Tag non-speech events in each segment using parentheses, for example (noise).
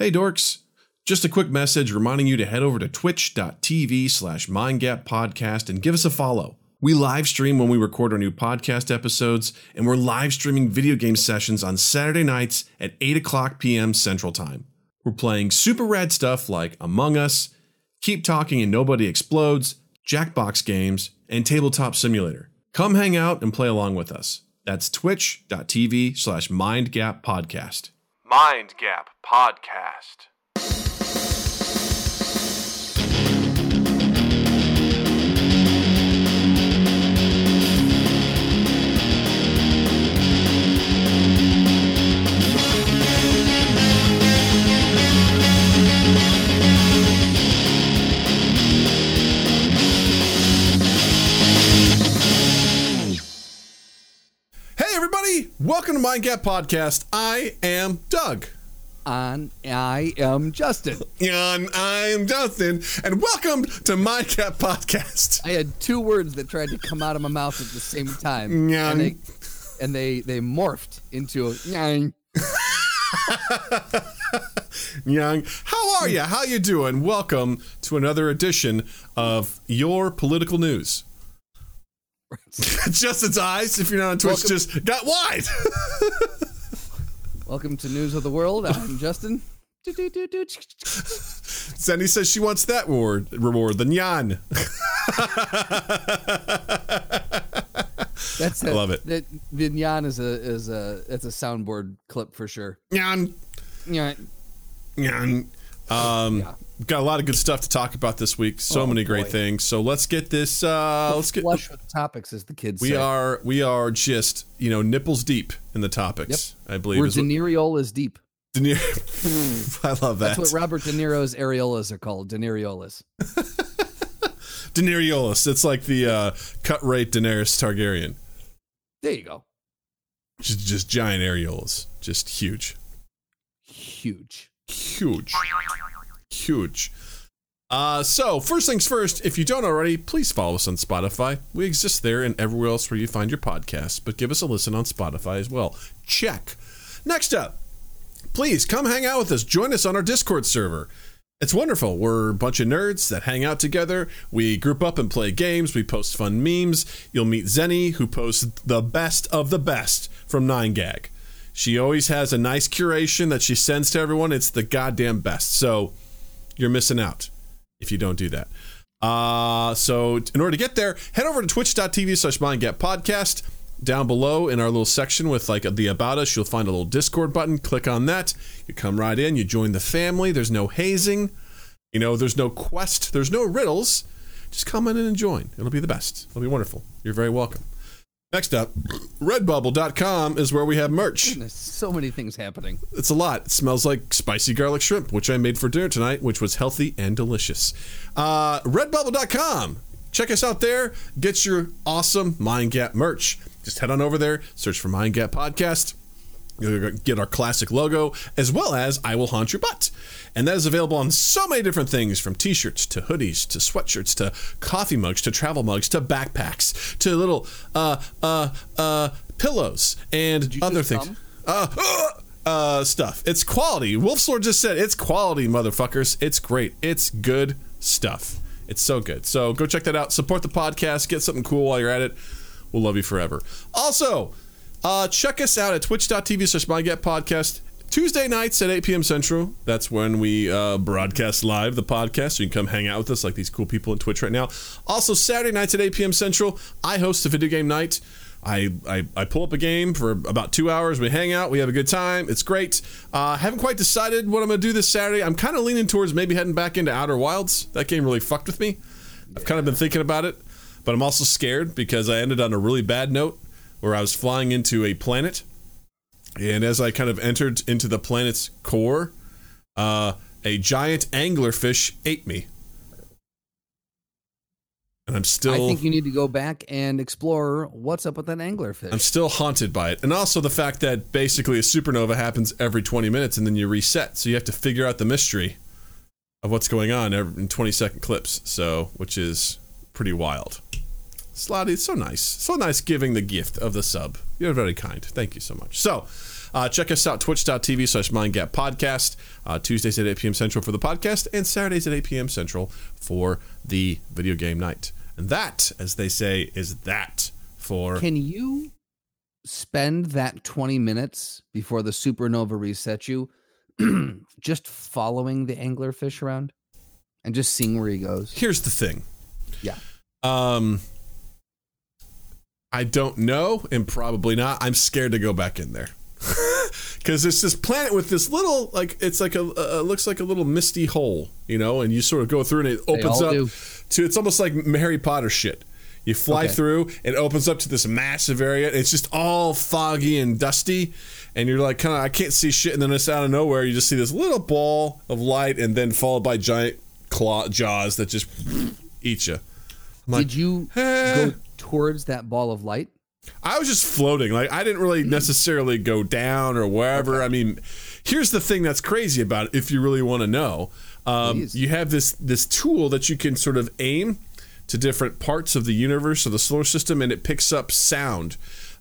Hey dorks! Just a quick message reminding you to head over to twitch.tv slash mindgappodcast and give us a follow. We live stream when we record our new podcast episodes, and we're live streaming video game sessions on Saturday nights at 8 o'clock p.m. Central Time. We're playing super rad stuff like Among Us, Keep Talking and Nobody Explodes, Jackbox games, and Tabletop Simulator. Come hang out and play along with us. That's twitch.tv slash mindgappodcast. Mind Gap Podcast. Welcome to Mind Gap Podcast. I am Doug. And I am Justin. And I'm Justin, and welcome to Mind Gap Podcast. I had two words that tried to come out of my mouth at the same time, and they and they they morphed into a. Young, (laughs) how are you? How you doing? Welcome to another edition of Your Political News. (laughs) Justin's eyes, if you're not on Twitch, Welcome- just got wide. (laughs) Welcome to News of the World. I'm (laughs) Justin. Do-do-do-do. Says she wants that reward, reward the Nyan. That's I love it. That the nyan is a is a it's a soundboard clip for sure. Nyan. Yeah. Nyan. Um, Yeah. got a lot of good stuff to talk about this week. So Oh, many great boy. things. So let's get this. Uh, let's get. Flush with topics, as the kids We say. are we are just you know nipples deep in the topics. I believe. We're is De Niriolas deep. De Niro- (laughs) I love that. That's what Robert De Niro's areolas are called. De Niriolas. Daenerys. (laughs) It's like the uh, cut rate Daenerys Targaryen. There you go. Just, just giant areolas. Just huge. Huge. Huge. Huge. Uh, so, first things first, if you don't already, please follow us on Spotify. We exist there and everywhere else where you find your podcasts, but give us a listen on Spotify as well. Check. Next up, please come hang out with us. Join us on our Discord server. It's wonderful. We're a bunch of nerds that hang out together. We group up and play games. We post fun memes. You'll meet Zenny, who posts the best of the best from 9gag. She always has a nice curation that she sends to everyone. It's the goddamn best. So you're missing out if you don't do that. Uh, so in order to get there, head over to twitch.tv slash mindgappodcast. Down below in our little section with like the about us, you'll find a little Discord button. Click on that. You come right in. You join the family. There's no hazing. You know, there's no quest. There's no riddles. Just come in and join. It'll be the best. It'll be wonderful. You're very welcome. Next up, redbubble.com is where we have merch. There's so many things happening. It's a lot. It smells like spicy garlic shrimp, which I made for dinner tonight, which was healthy and delicious. Uh, redbubble.com. Check us out there. Get your awesome Mind Gap merch. Just head on over there, search for Mind Gap Podcast. Get our classic logo, as well as I Will Haunt Your Butt. And that is available on so many different things from t shirts to hoodies to sweatshirts to coffee mugs to travel mugs to backpacks to little uh, uh, uh, pillows and other things. Uh, uh, uh, stuff. It's quality. Wolf's Lord just said it's quality, motherfuckers. It's great. It's good stuff. It's so good. So go check that out. Support the podcast. Get something cool while you're at it. We'll love you forever. Also, uh, check us out at twitch.tv slash mindgappodcast. Tuesday nights at 8 p.m. Central. That's when we uh, broadcast live the podcast. So you can come hang out with us like these cool people on Twitch right now. Also, Saturday nights at 8 p.m. Central, I host a video game night. I, I, I pull up a game for about two hours. We hang out. We have a good time. It's great. Uh, haven't quite decided what I'm going to do this Saturday. I'm kind of leaning towards maybe heading back into Outer Wilds. That game really fucked with me. I've kind of been thinking about it, but I'm also scared because I ended on a really bad note where I was flying into a planet. And as I kind of entered into the planet's core, uh, a giant anglerfish ate me. And I'm still I think you need to go back and explore what's up with that anglerfish. I'm still haunted by it. And also the fact that basically a supernova happens every 20 minutes and then you reset. So you have to figure out the mystery of what's going on in 20 second clips. So, which is pretty wild. Slotty, it's so nice. So nice giving the gift of the sub. You're very kind. Thank you so much. So, Uh, check us out, twitch.tv slash mindgap podcast. Uh, Tuesdays at 8 p.m. Central for the podcast, and Saturdays at 8 p.m. Central for the video game night. And that, as they say, is that for. Can you spend that 20 minutes before the supernova resets you (clears throat) just following the anglerfish around and just seeing where he goes? Here's the thing. Yeah. Um, I don't know, and probably not. I'm scared to go back in there (laughs) because it's this planet with this little, like, it's like a, uh, looks like a little misty hole, you know, and you sort of go through and it opens up do. to. It's almost like Harry Potter shit. You fly Okay. through, it opens up to this massive area. It's just all foggy and dusty, and you're like, kind of, I can't see shit. And then it's out of nowhere, you just see this little ball of light, and then followed by giant claw jaws that just eat you. Like, Did you "Eh." go towards that ball of light? I was just floating. Like I didn't really necessarily go down or wherever. I mean, here's the thing that's crazy about it. If you really want to know, um, you have this this tool that you can sort of aim to different parts of the universe or the solar system, and it picks up sound.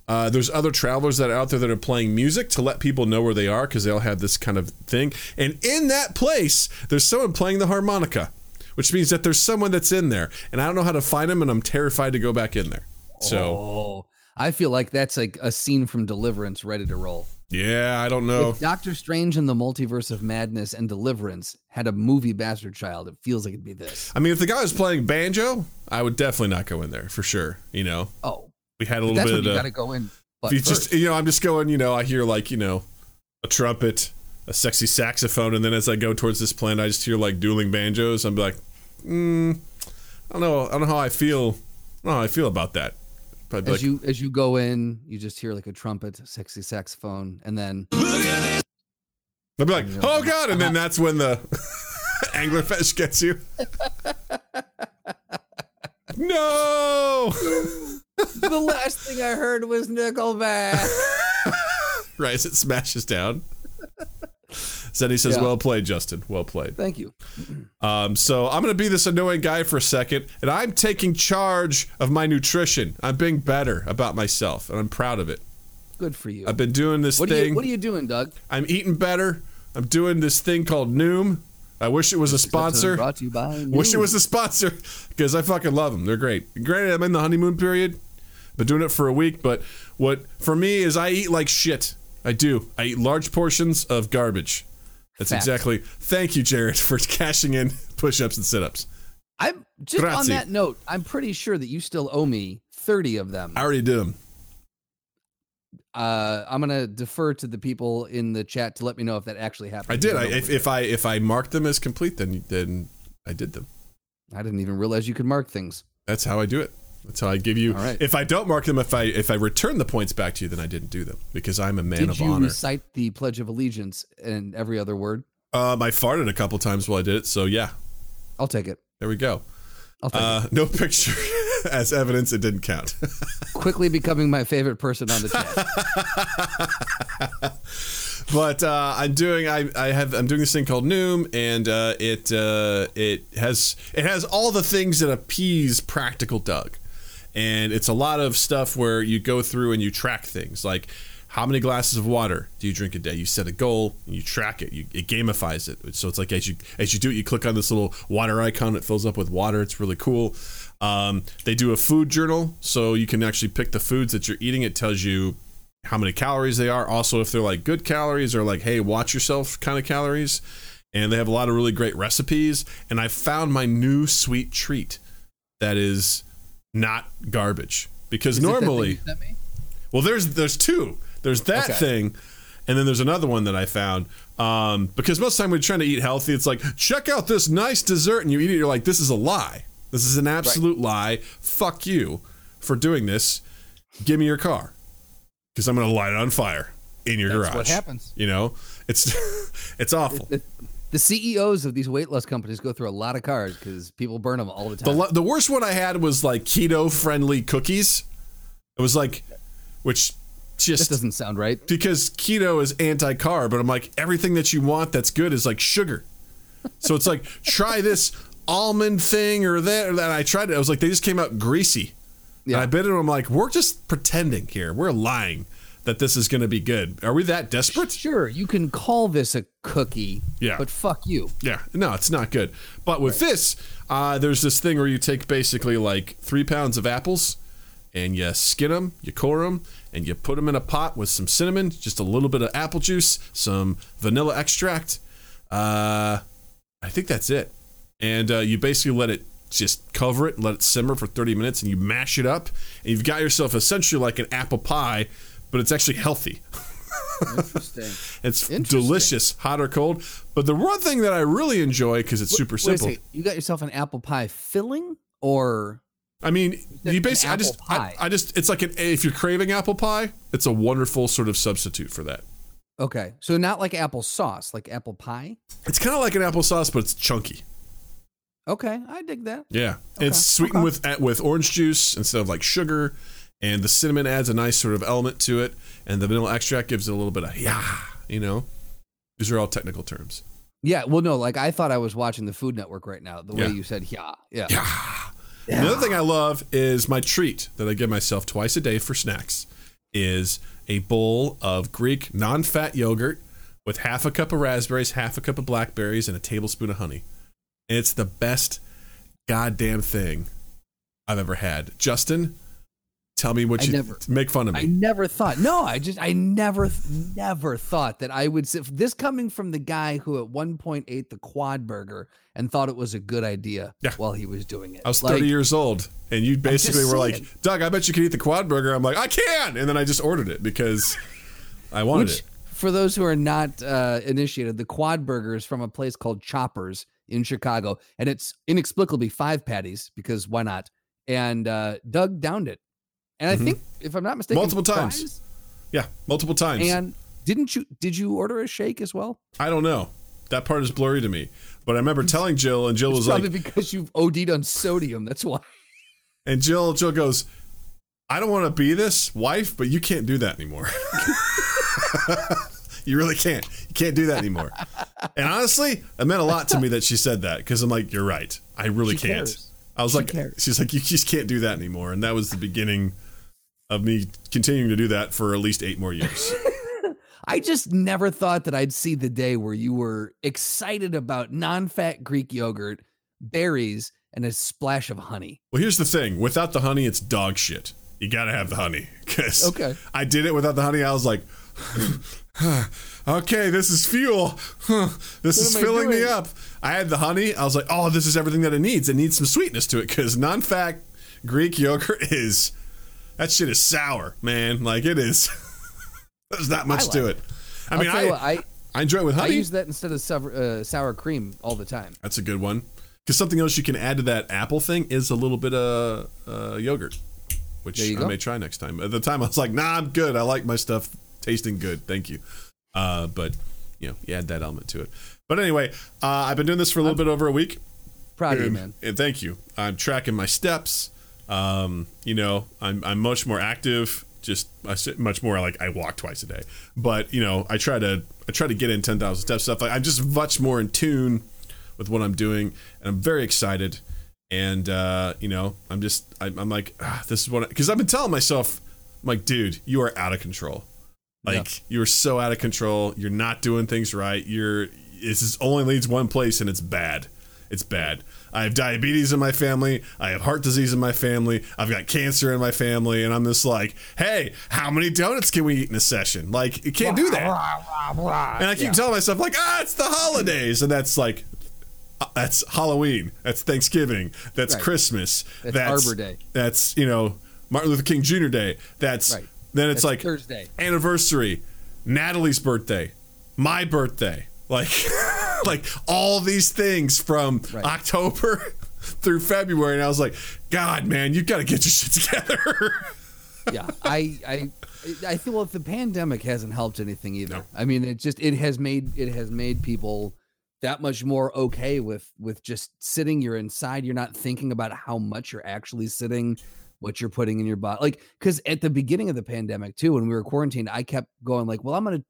Uh, there's other travelers that are out there that are playing music to let people know where they are because they all have this kind of thing. And in that place, there's someone playing the harmonica, which means that there's someone that's in there. And I don't know how to find them, and I'm terrified to go back in there. So. Oh, I feel like that's like a scene from Deliverance ready to roll. Yeah, I don't know. If Doctor Strange and the Multiverse of Madness and Deliverance had a movie Bastard Child, it feels like it'd be this. I mean, if the guy was playing banjo, I would definitely not go in there for sure. You know, Oh, we had a little that's bit you of. got to go in. But you first. just, you know, I'm just going. You know, I hear like you know, a trumpet, a sexy saxophone, and then as I go towards this planet, I just hear like dueling banjos. I'm like, mm, I don't know. I don't know how I feel. I don't know how I feel about that. But as like, you as you go in, you just hear like a trumpet, sexy saxophone, and then I'd be like, oh god, and then that's when the (laughs) anglerfish gets you. (laughs) no. the last thing I heard was Nickelback. (laughs) right as it smashes down. Zenny says, Yeah. "Well played, Justin. Well played." Thank you. Um, so I'm going to be this annoying guy for a second, and I'm taking charge of my nutrition. I'm being better about myself, and I'm proud of it. Good for you. I've been doing this What are thing. you What are you doing, Doug? I'm eating better. I'm doing this thing called Noom. I wish it was a sponsor. Brought to you by. (laughs) Wish it was a sponsor (laughs) because I fucking love them. They're great. Granted, I'm in the honeymoon period. Been doing it for a week, but what for me is I eat like shit. I do. I eat large portions of garbage. That's Fact. exactly. Thank you, Jared, (laughs) for cashing in push-ups and sit-ups. I'm just on that note. I'm pretty sure that you still owe me thirty of them. I already did them. Uh, I'm gonna defer to the people in the chat to let me know if that actually happened. I did. I, if, if I if I marked them as complete, then then I did them. I didn't even realize you could mark things. That's how I do it. That's how I give you. Right. If I don't mark them, if I if I return the points back to you, then I didn't do them because I'm a man Did of you honor. recite the Pledge of Allegiance and every other word? Um, I farted a couple times while I did it, so yeah, I'll take it. there we go. I'll take Uh, no (laughs) picture (laughs) as evidence. It didn't count. (laughs) Quickly becoming my favorite person on the chat. but uh, I'm doing. I, I have. I'm doing this thing called Noom, and uh, it uh, it has it has all the things that appease practical Doug, and it's a lot of stuff where you go through and you track things like. How many glasses of water do you drink a day? You set a goal and you track it. You, it gamifies it. So it's like as you as you do it, you click on this little water icon. It fills up with water. It's really cool. Um, they do a food journal, so you can actually pick the foods that you're eating. It tells you how many calories they are. Also, if they're like good calories or like, hey, watch yourself kind of calories. And they have a lot of really great recipes. And I found my new sweet treat that is not garbage because Is it normally, you sent me? well, there's there's two. There's that Okay. thing, and then there's another one that I found. Um, because most of the time when you're trying to eat healthy, it's like check out this nice dessert, and you eat it. You're like, this is a lie. This is an absolute lie. Fuck you for doing this. Give me your car because I'm going to light it on fire in your That's garage. what happens. You know, it's (laughs) it's awful. The, the CEOs of these weight loss companies go through a lot of cars because people burn them all the The, time. lo- the worst one I had was like keto friendly cookies. It was like, which this just doesn't sound right. because keto is anti-carb, but I'm like everything that you want that's good is like sugar. So it's like (laughs) try this almond thing or that or that. I tried it. I was like they just came out greasy. Yeah. And I bit it. and I'm like we're just pretending here. We're lying that this is going to be good. Are we that desperate? Sure, you can call this a cookie, Yeah. but fuck you. Yeah, no, it's not good. But with this, uh, there's this thing where you take basically like three pounds of apples and you skin them, you core them, and you put them in a pot with some cinnamon, just a little bit of apple juice, some vanilla extract. Uh, I think that's it. And uh, you basically let it just cover it and let it simmer for 30 minutes, and you mash it up, and you've got yourself essentially like an apple pie, but it's actually healthy. Interesting. (laughs) It's Interesting. delicious, hot or cold. But the one thing that I really enjoy because it's super Wait a simple. second, you got yourself an apple pie filling, or I mean, you basically, I just, I. I just, it's like an, if you're craving apple pie, it's a wonderful sort of substitute for that. okay, so not like apple sauce, like apple pie. It's kind of like an applesauce, but it's chunky. Okay, I dig that. Yeah, And it's sweetened with uh, with orange juice instead of like sugar, and the cinnamon adds a nice sort of element to it, and the vanilla extract gives it a little bit of yeah, you know. These are all technical terms. Yeah, well, no, like I thought I was watching the Food Network right now. The way you said, yeah, yeah, Yeah. The other thing I love is my treat that I give myself twice a day for snacks is a bowl of Greek non-fat yogurt with half a cup of raspberries, half a cup of blackberries, and a tablespoon of honey. And it's the best goddamn thing I've ever had. Justin, tell me what I you never- make fun of me. I never thought. No, I just, I never, never thought that I would. sit- This coming from the guy who at one point ate the quad burger and thought it was a good idea Yeah. while he was doing it. I was Like, 30 years old, and you basically were like. Doug, I bet you can eat the quad burger. I'm like, I can. And then I just ordered it because I wanted Which, it. for those who are not uh, initiated, the quad burger is from a place called Choppers in Chicago, and it's inexplicably five patties because why not? And uh, Doug downed it, and I Mhm. think, if I'm not mistaken, Multiple times. fries. Yeah, multiple times. And didn't you? Did you order a shake as well? I don't know. That part is blurry to me. But I remember telling Jill, and Jill It's was probably like, because you've OD'd on sodium. That's why. and Jill, Jill goes, I don't want to be this wife, but you can't do that anymore. (laughs) you really can't. You can't do that anymore. And honestly, it meant a lot to me that she said that because I'm like, you're right. I really She can't. cares. I was She like, cares. she's like, you just can't do that anymore. And that was the beginning of me continuing to do that for at least eight more years. (laughs) I just never thought that I'd see the day where you were excited about non-fat Greek yogurt, berries, and a splash of honey. Well, here's the thing. Without the honey, it's dog shit. You gotta have the honey. Cause Okay. I did it without the honey. I was like, (sighs) okay, this is fuel. (sighs) this is filling me up. I had the honey. I was like, oh, this is everything that it needs. It needs some sweetness to it because non-fat Greek yogurt (laughs) is that shit is sour, man. Like it is. (laughs) There's not much like to it. I I'll mean, I, what, I I enjoy it with honey. I use that instead of sour, uh, sour cream all the time. That's a good one. Because something else you can add to that apple thing is a little bit of uh, yogurt, which I go. may try next time. At the time, I was like, "Nah, I'm good. I like my stuff tasting good. Thank you." Uh, but you know, you add that element to it. But anyway, uh, I've been doing this for a little bit over a week. Proud of you, man. and thank you. I'm tracking my steps. Um, you know, I'm I'm much more active. Just much more like I walk twice a day. But you know, I try to I try to get in ten thousand steps stuff. Like, I'm just much more in tune with what I'm doing, and I'm very excited. And uh, you know, I'm just I'm, I'm like ah, this is what because I've been telling myself, I'm like, dude, you are out of control. Like you are so out of control. You're not doing things right. You're this is only leads one place, and it's bad. It's bad. I have diabetes in my family. I have heart disease in my family. I've got cancer in my family, and I'm just like, hey, how many donuts can we eat in a session? Like, you can't do that. And I keep telling myself, like, ah, it's the holidays, and that's like, uh, that's Halloween. That's Thanksgiving. That's Right. Christmas. That's Arbor Day. That's you know Martin Luther King Jr. Day. That's Right. then it's That's like Thursday. anniversary, Natalie's birthday, my birthday, like (laughs) (laughs) like all these things from Right. October (laughs) through February, and I was like, God, man, you got to get your shit together. (laughs) yeah, I, I, I feel like the pandemic hasn't helped anything either. No. I mean, it just it has made it has made people that much more okay with with just sitting. You're inside. You're not thinking about how much you're actually sitting, what you're putting in your body. Like, because at the beginning of the pandemic too, when we were quarantined, I kept going like, well, I'm gonna,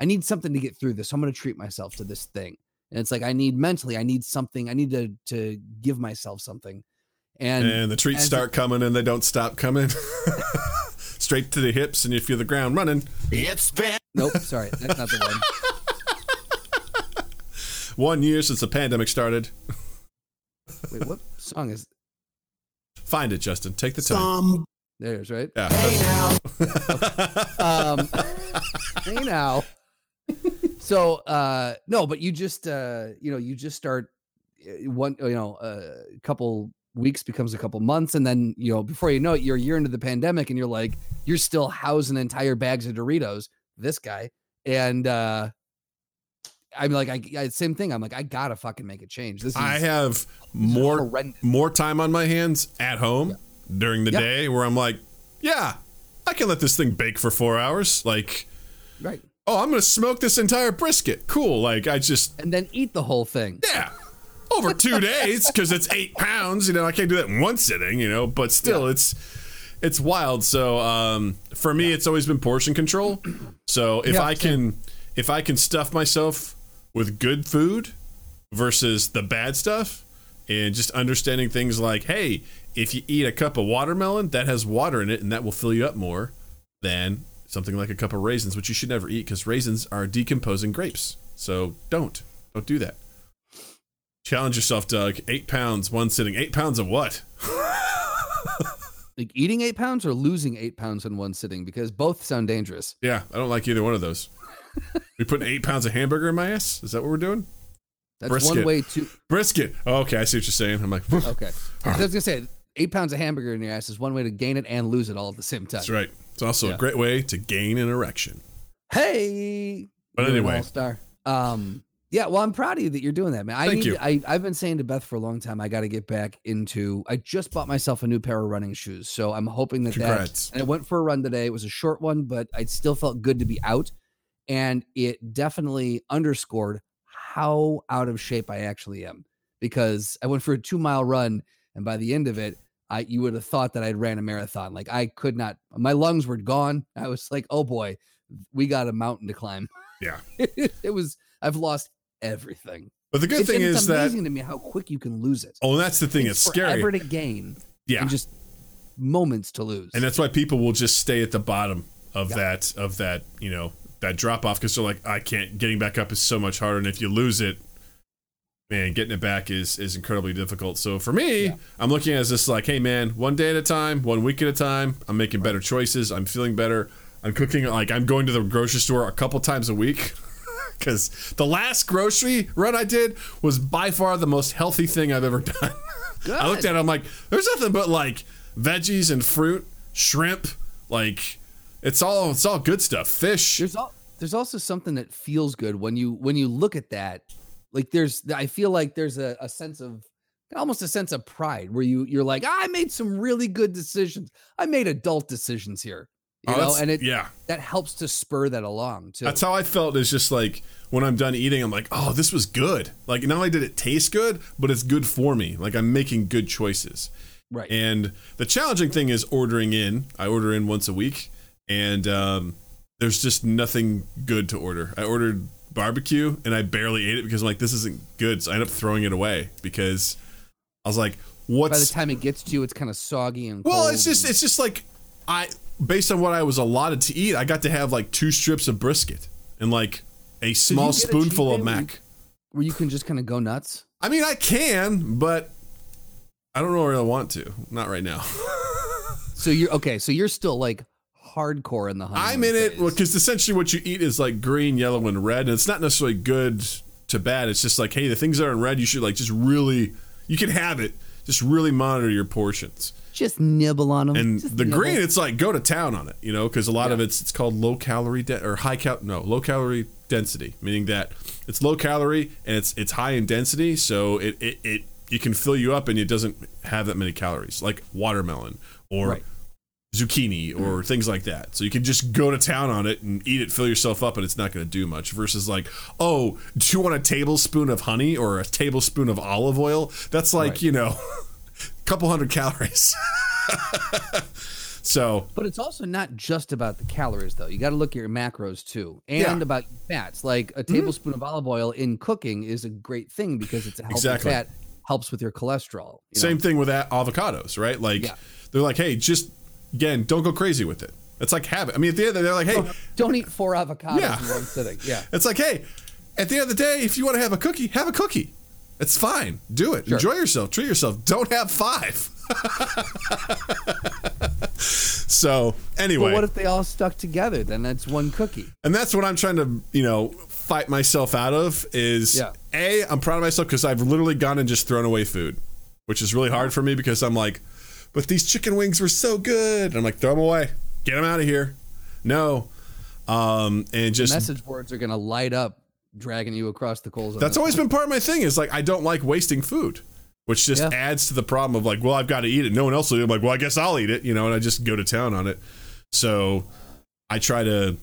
I need something to get through this. So I'm gonna treat myself to this thing. And it's like I need mentally, I need something. I need to to give myself something. And, and the treats as- start coming, and they don't stop coming. (laughs) straight to the hips, and you feel the ground running. Hips bent. Nope, sorry, that's not the one. (laughs) One year since the pandemic started. Wait, what song is? Find it, Justin. Take the time. There's right. Yeah. Hey (laughs) Um, hey now. So uh, no, but you just uh, you know you just start uh, one you know a couple weeks becomes a couple months, and then you know before you know it, you're a year into the pandemic, and you're like you're still housing entire bags of Doritos. This guy and uh, I'm like I, I same thing. I'm like I gotta fucking make a change. This is I have more horrendous. more time on my hands at home during the Yeah. day where I'm like, yeah, I can let this thing bake for four hours. Like, right, oh, I'm gonna smoke this entire brisket. Cool. Like, I just and then eat the whole thing. yeah. Over two days because it's eight pounds. You know, I can't do that in one sitting. You know, but still, it's it's wild. So um, for me, it's always been portion control. So if Yeah, I same. can if I can stuff myself with good food versus the bad stuff, and just understanding things like, hey, if you eat a cup of watermelon, that has water in it, and that will fill you up more than something like a cup of raisins, which you should never eat because raisins are decomposing grapes. So don't don't do that. Challenge yourself, Doug. Eight pounds, one sitting. Eight pounds of what? Like eating eight pounds or losing eight pounds in one sitting because both sound dangerous. Yeah, I don't like either one of those. (laughs) we putting eight pounds of hamburger in my ass? Is that what we're doing? That's Brisket. one way to. Brisket. Oh, okay, I see what you're saying. I'm like, Okay, (laughs) I was gonna say eight pounds of hamburger in your ass is one way to gain it and lose it all at the same time. that's right. It's also Yeah. a great way to gain an erection. Hey, But you're anyway. all-star. Um, yeah. Well, I'm proud of you that you're doing that, man. I Thank need, you. I I've been saying to Beth for a long time. I got to get back into. I just bought myself a new pair of running shoes, so I'm hoping that Congrats. that. And I went for a run today. It was a short one, but I still felt good to be out, and it definitely underscored how out of shape I actually am because I went for a two mile run, and by the end of it. I, you would have thought that I'd ran a marathon. Like I could not, my lungs were gone. I was like, oh boy, we got a mountain to climb. Yeah. (laughs) it was I've lost everything. But the good It's, thing and it's is that amazing to me how quick you can lose it. oh, and that's the thing. It's, scary. forever to gain yeah, and just moments to lose. and that's why people will just stay at the bottom of Yeah. that of that you know that drop off because they're like, I can't. Getting back up is so much harder, and if you lose it, man, getting it back is is incredibly difficult. So for me, I'm looking at it as this like, hey man, one day at a time, one week at a time. I'm making better choices. I'm feeling better. I'm cooking like I'm going to the grocery store a couple times a week. (laughs) Because the last grocery run I did was by far the most healthy thing I've ever (laughs) done. I looked at it, I'm like, there's nothing but like veggies and fruit, shrimp, like it's all it's all good stuff. Fish. there's al- there's also something that feels good when you when you look at that. Like there's I feel like there's a, a sense of almost a sense of pride where you you're like I made some really good decisions. I made adult decisions here. You Oh, know, and it yeah. that helps to spur that along too. That's how I felt. Is just like when I'm done eating, I'm like, oh, this was good. Like not only did it taste good, but it's good for me. Like I'm making good choices. right. And the challenging thing is ordering in. I order in once a week, and um, there's just nothing good to order. I ordered barbecue, and I barely ate it because I'm like, this isn't good. So I end up throwing it away because I was like, what's. By the time it gets to you, it's kind of soggy and well, cold it's just and- it's just like I based on what I was allotted to eat, I got to have like two strips of brisket and like a small a spoonful day of where you- mac. where you can just kind of go nuts. I mean, I can, but I don't know where I want to. Not right now. (laughs) So you're okay. So you're still like hardcore in the honeymoon I'm in it phase. because essentially what you eat is like green, yellow, and red, and it's not necessarily good to bad. It's just like, hey, the things that are in red, you should like just really, you can have it. Just really monitor your portions. just nibble on them. And the green, it's like go to town on it, you know, because a lot of it's it's called low calorie de- or high cal no low calorie density, meaning that it's low calorie and it's it's high in density, so it it, it you can fill you up and it doesn't have that many calories, like watermelon or Right. Zucchini or things like that. So you can just go to town on it and eat it, fill yourself up, and it's not going to do much. Versus like, oh, do you want a tablespoon of honey or a tablespoon of olive oil? That's like Right. you know, a (laughs) couple hundred calories. (laughs) so But it's also not just about the calories, though. You got to look at your macros too, and Yeah. Mm-hmm. about fats. Like a tablespoon of olive oil in cooking is a great thing because it's a healthy Exactly. fat, helps with your cholesterol. you Same know? thing with that avocados, right? Like Yeah. they're like, hey, just again, don't go crazy with it. It's like habit. I mean, at the end, they're like, hey, Don't eat four avocados Yeah. in one sitting. Yeah. (laughs) it's like, hey, at the end of the day, if you want to have a cookie, have a cookie. It's fine. Do it. Sure. Enjoy yourself. Treat yourself. Don't have five. (laughs) so anyway, But what if they all stuck together? Then that's one cookie. and that's what I'm trying to, you know, fight myself out of is Yeah. a. I'm proud of myself because I've literally gone and just thrown away food, which is really hard for me because I'm like, but these chicken wings were so good. And I'm like, throw them away, get them out of here. No, um, and just Message boards are gonna light up, dragging you across the coals. That's always been part of my thing is like I don't like wasting food, which just Yeah. adds to the problem of like, well, I've got to eat it. No one else will. eat it. I'm like, well, I guess I'll eat it, you know, and I just go to town on it. So I try to,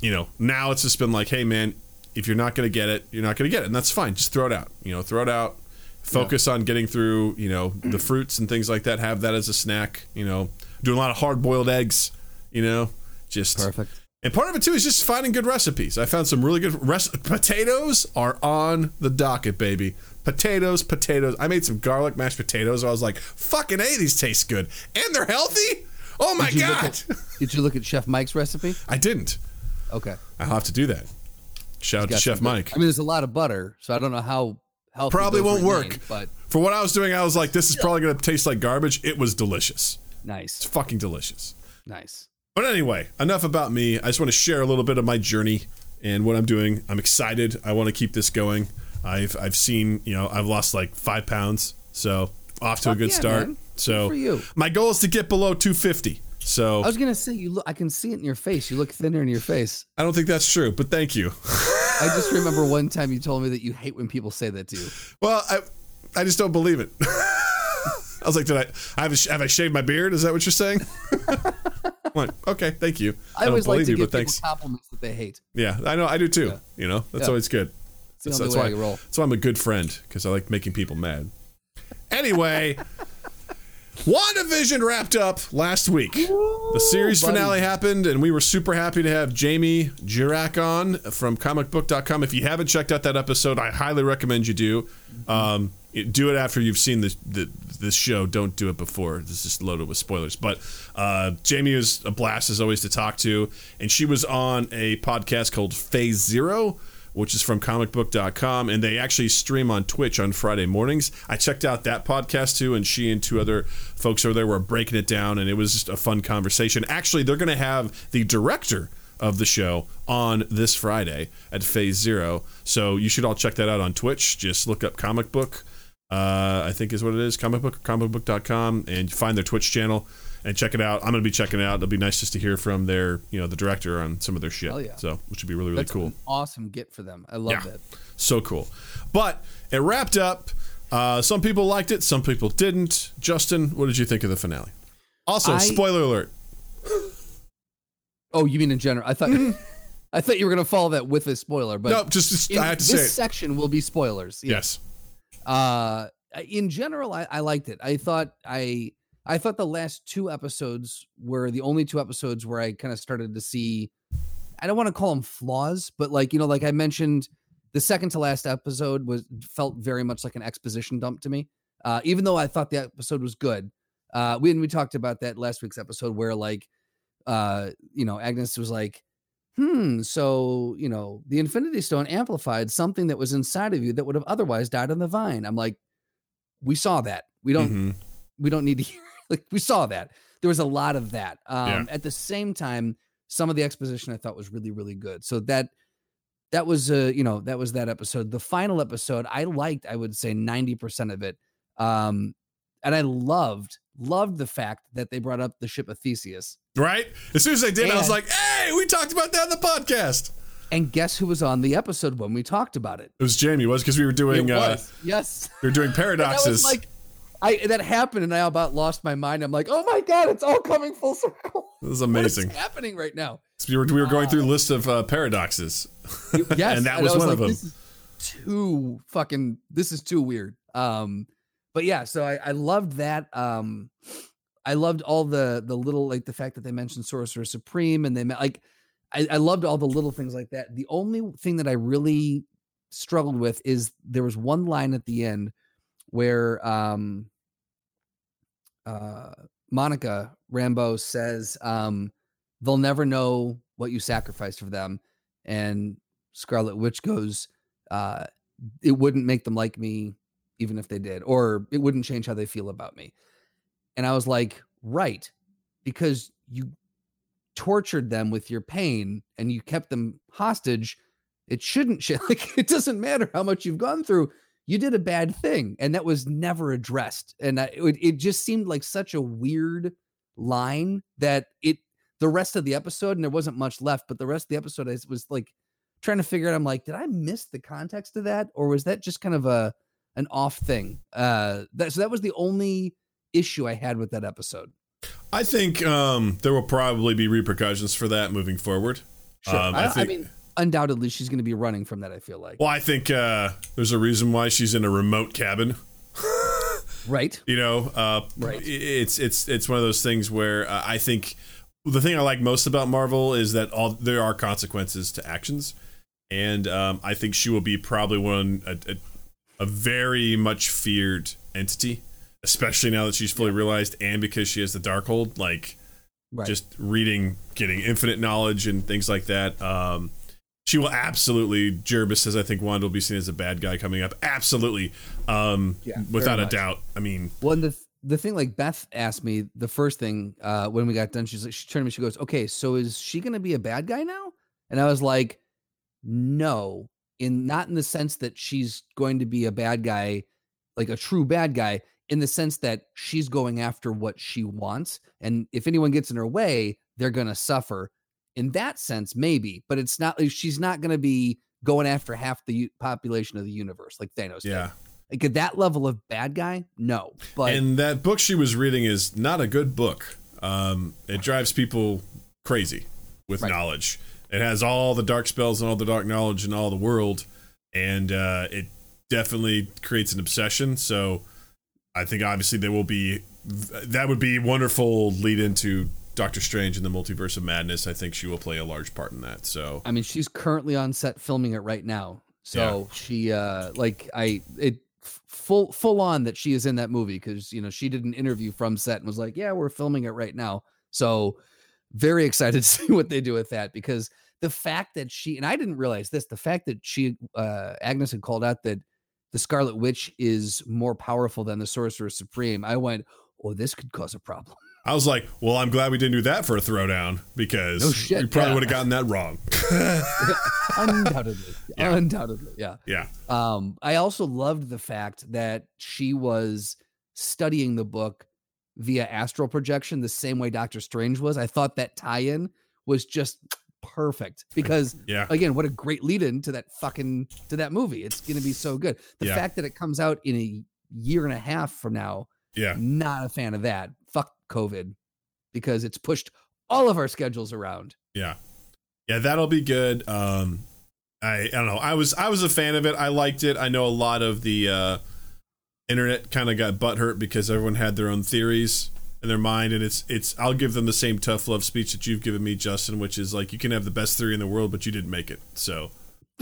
you know, now it's just been like, hey, man, if you're not going to get it, you're not going to get it, and that's fine. Just throw it out. You know, throw it out. Focus on getting through, you know, the fruits and things like that. Have that as a snack. You know, doing a lot of hard boiled eggs. You know, just Perfect. and part of it too is just finding good recipes. I found some really good res- potatoes are on the docket, baby. Potatoes, potatoes. I made some garlic mashed potatoes. I was like, "Fucking a, these taste good, and they're healthy." Oh my Did god! at, did you look at Chef Mike's recipe? I didn't. Okay. I'll have to do that. Shout out to Chef good- Mike. I mean, there's a lot of butter, so I don't know how healthy. Probably won't work. but For what I was doing, I was like, "This is probably going to taste like garbage." It was delicious. Nice. It's fucking delicious. nice. But anyway, enough about me. I just want to share a little bit of my journey and what I'm doing. I'm excited. I want to keep this going. I've I've seen, you know, I've lost like five pounds, so off to a good yeah, start. man. So Good for you. my goal is to get below 250. So I was gonna say you look. I can see it in your face. You look thinner in your face. I don't think that's true, but thank you. (laughs) I just remember one time you told me that you hate when people say that to you. well, I I just don't believe it. (laughs) I was like, did I I have, a, have I shaved my beard? Is that what you're saying? (laughs) I'm like, okay, thank you. I, don't always like to you, give but people thanks. compliments that they hate. Yeah, I know. I do too. Yeah. You know, that's Yeah. always good. That's, that's why, I roll. that's why I'm a good friend because I like making people mad. Anyway, (laughs) WandaVision wrapped up last week. The series buddy. finale happened, and we were super happy to have Jamie Jirak on from comicbook.com. If you haven't checked out that episode, I highly recommend you do. Um, do it after you've seen the, the this show. Don't do it before. This is loaded with spoilers. But uh, Jamie is a blast as always to talk to, and she was on a podcast called Phase Zero which is from comicbook.com and they actually stream on Twitch on Friday mornings. I checked out that podcast too and she and two other folks over there were breaking it down and it was just a fun conversation. Actually, they're going to have the director of the show on this Friday at Phase 0. So you should all check that out on Twitch. Just look up comic book uh, I think is what it is, comic book, comicbook.com, and find their Twitch channel and check it out. I'm going to be checking it out. It'll be nice just to hear from their, you know, the director on some of their shit. Yeah. So, which would be really, really That's cool. an awesome get for them. I love Yeah. that. So cool. But it wrapped up. Uh, some people liked it, some people didn't. Justin, what did you think of the finale? Also, I- spoiler alert. Oh, you mean in general? I thought (laughs) I thought you were gonna follow that with a spoiler, but no, just, just in- I have to this say it. section will be spoilers. Yeah. Yes. Uh, in general, I, I liked it. I thought I I thought the last two episodes were the only two episodes where I kind of started to see. I don't want to call them flaws, but like you know, like I mentioned, the second to last episode was felt very much like an exposition dump to me. Uh, even though I thought the episode was good, uh, we and we talked about that last week's episode where like, uh, you know, Agnes was like, hmm, so you know, the Infinity Stone amplified something that was inside of you that would have otherwise died on the vine. I'm like, we saw that. We don't Mhm. we don't need to (laughs) hear like we saw that. There was a lot of that. Um Yeah. at the same time some of the exposition i thought was really really good. So that that was uh you know that was that episode. The final episode i liked i would say 90% of it. Um and i loved loved the fact that they brought up the ship of theseus. Right? As soon as they did, I was like, hey, we talked about that in the podcast. and guess who was on the episode when we talked about it? It was Jamie, was because we were doing uh, yes. we were doing (laughs) And paradoxes. like I that happened and I about lost my mind. I'm like, oh my god, it's all coming full circle. (laughs) this is What is amazing. happening right now? we were we were going through a list of uh, paradoxes. (laughs) Yes, And that I was one of them. This is too fucking. This is too weird. Um, but yeah, so I I loved that. Um, I loved all the the little like the fact that they mentioned Sorcerer Supreme and they met like I, I loved all the little things like that. The only thing that I really struggled with is there was one line at the end where um uh Monica Rambeau says um they'll never know what you sacrificed for them. And Scarlet Witch goes, uh, it wouldn't make them like me even if they did, or it wouldn't change how they feel about me. And I was like, right, because you tortured them with your pain and you kept them hostage. It shouldn't (laughs) like it doesn't matter how much you've gone through. You did a bad thing, and that was never addressed. And I, it, it just seemed like such a weird line that it the rest of the episode, and there wasn't much left, but the rest of the episode I was like trying to figure out. I'm like, did I miss the context of that, or was that just kind of a an off thing? Uh, that so that was the only issue I had with that episode. I think um, there will probably be repercussions for that moving forward. Sure. Um, I, I I mean, undoubtedly, she's going to be running from that. I feel like, well, I think uh, there's a reason why she's in a remote cabin. right? (laughs) You know, uh, Right. It's it's it's one of those things where uh, I think the thing I like most about Marvel is that all there are consequences to actions, and um, I think she will be probably one a, a, a very much feared entity, especially now that she's fully realized, and because she has the Darkhold, like Right. just reading, getting infinite knowledge and things like that. Um, she will absolutely. Jervis says, "I think Wanda will be seen as a bad guy coming up." Absolutely, um, Yeah, without a much. doubt. I mean, Well, and the the thing like Beth asked me the first thing uh, when we got done, she's like, she turned to me, she goes, "Okay, so is she going to be a bad guy now?" And I was like, "No, in not in the sense that she's going to be a bad guy, like a true bad guy, in the sense that she's going after what she wants, and if anyone gets in her way, they're going to suffer. In that sense, maybe, but it's not she's not going to be going after half the population of the universe like Thanos. did. yeah. Like at that level of bad guy, no. But and that book she was reading is not a good book. Um, it drives people crazy with Right. knowledge. It has all the dark spells and all the dark knowledge in all the world, and uh, it definitely creates an obsession. So, I think obviously there will be that would be wonderful lead into Doctor Strange and the Multiverse of Madness. I think she will play a large part in that. So, I mean, she's currently on set filming it right now. So she, uh, like, I it full full on that she is in that movie because you know she did an interview from set and was like, "Yeah, we're filming it right now." So very excited (laughs) to see what they do with that because the fact that she and I didn't realize this, the fact that she uh Agnes had called out that the Scarlet Witch is more powerful than the Sorcerer Supreme. I went, "Oh, this could cause a problem." I was like, well, I'm glad we didn't do that for a throwdown because No shit, we probably yeah. would have gotten that wrong. (laughs) undoubtedly, Yeah. undoubtedly, yeah. yeah. Um, I also loved the fact that she was studying the book via astral projection the same way Doctor Strange was. I thought that tie-in was just perfect because (laughs) Yeah. again, what a great lead-in to that fucking to that movie. It's gonna be so good. The Yeah. fact that it comes out in a year and a half from now, Yeah. not a fan of that. COVID because it's pushed all of our schedules around. Yeah. Yeah, that'll be good. Um I I don't know. I was I was a fan of it. I liked it. I know a lot of the uh internet kind of got butthurt because everyone had their own theories in their mind and it's it's I'll give them the same tough love speech that you've given me, Justin, which is like you can have the best theory in the world, but you didn't make it. So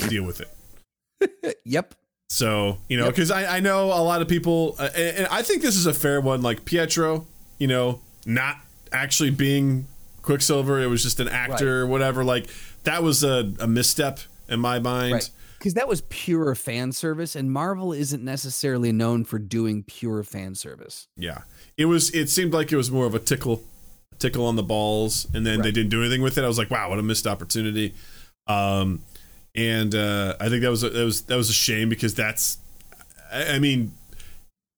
deal with it. (laughs) yep. So, you know, Yep. because I, I know a lot of people, uh, and, and I think this is a fair one. Like Pietro, you know, not actually being Quicksilver, it was just an actor or whatever. Like, that was a, a misstep in my mind. Right. Because that was pure fan service, and Marvel isn't necessarily known for doing pure fan service. Yeah. It was, it seemed like it was more of a tickle, tickle on the balls, and then they didn't do anything with it. I was like, wow, what a missed opportunity. Um, and uh, I think that was a, that was that was a shame because that's, I, I mean,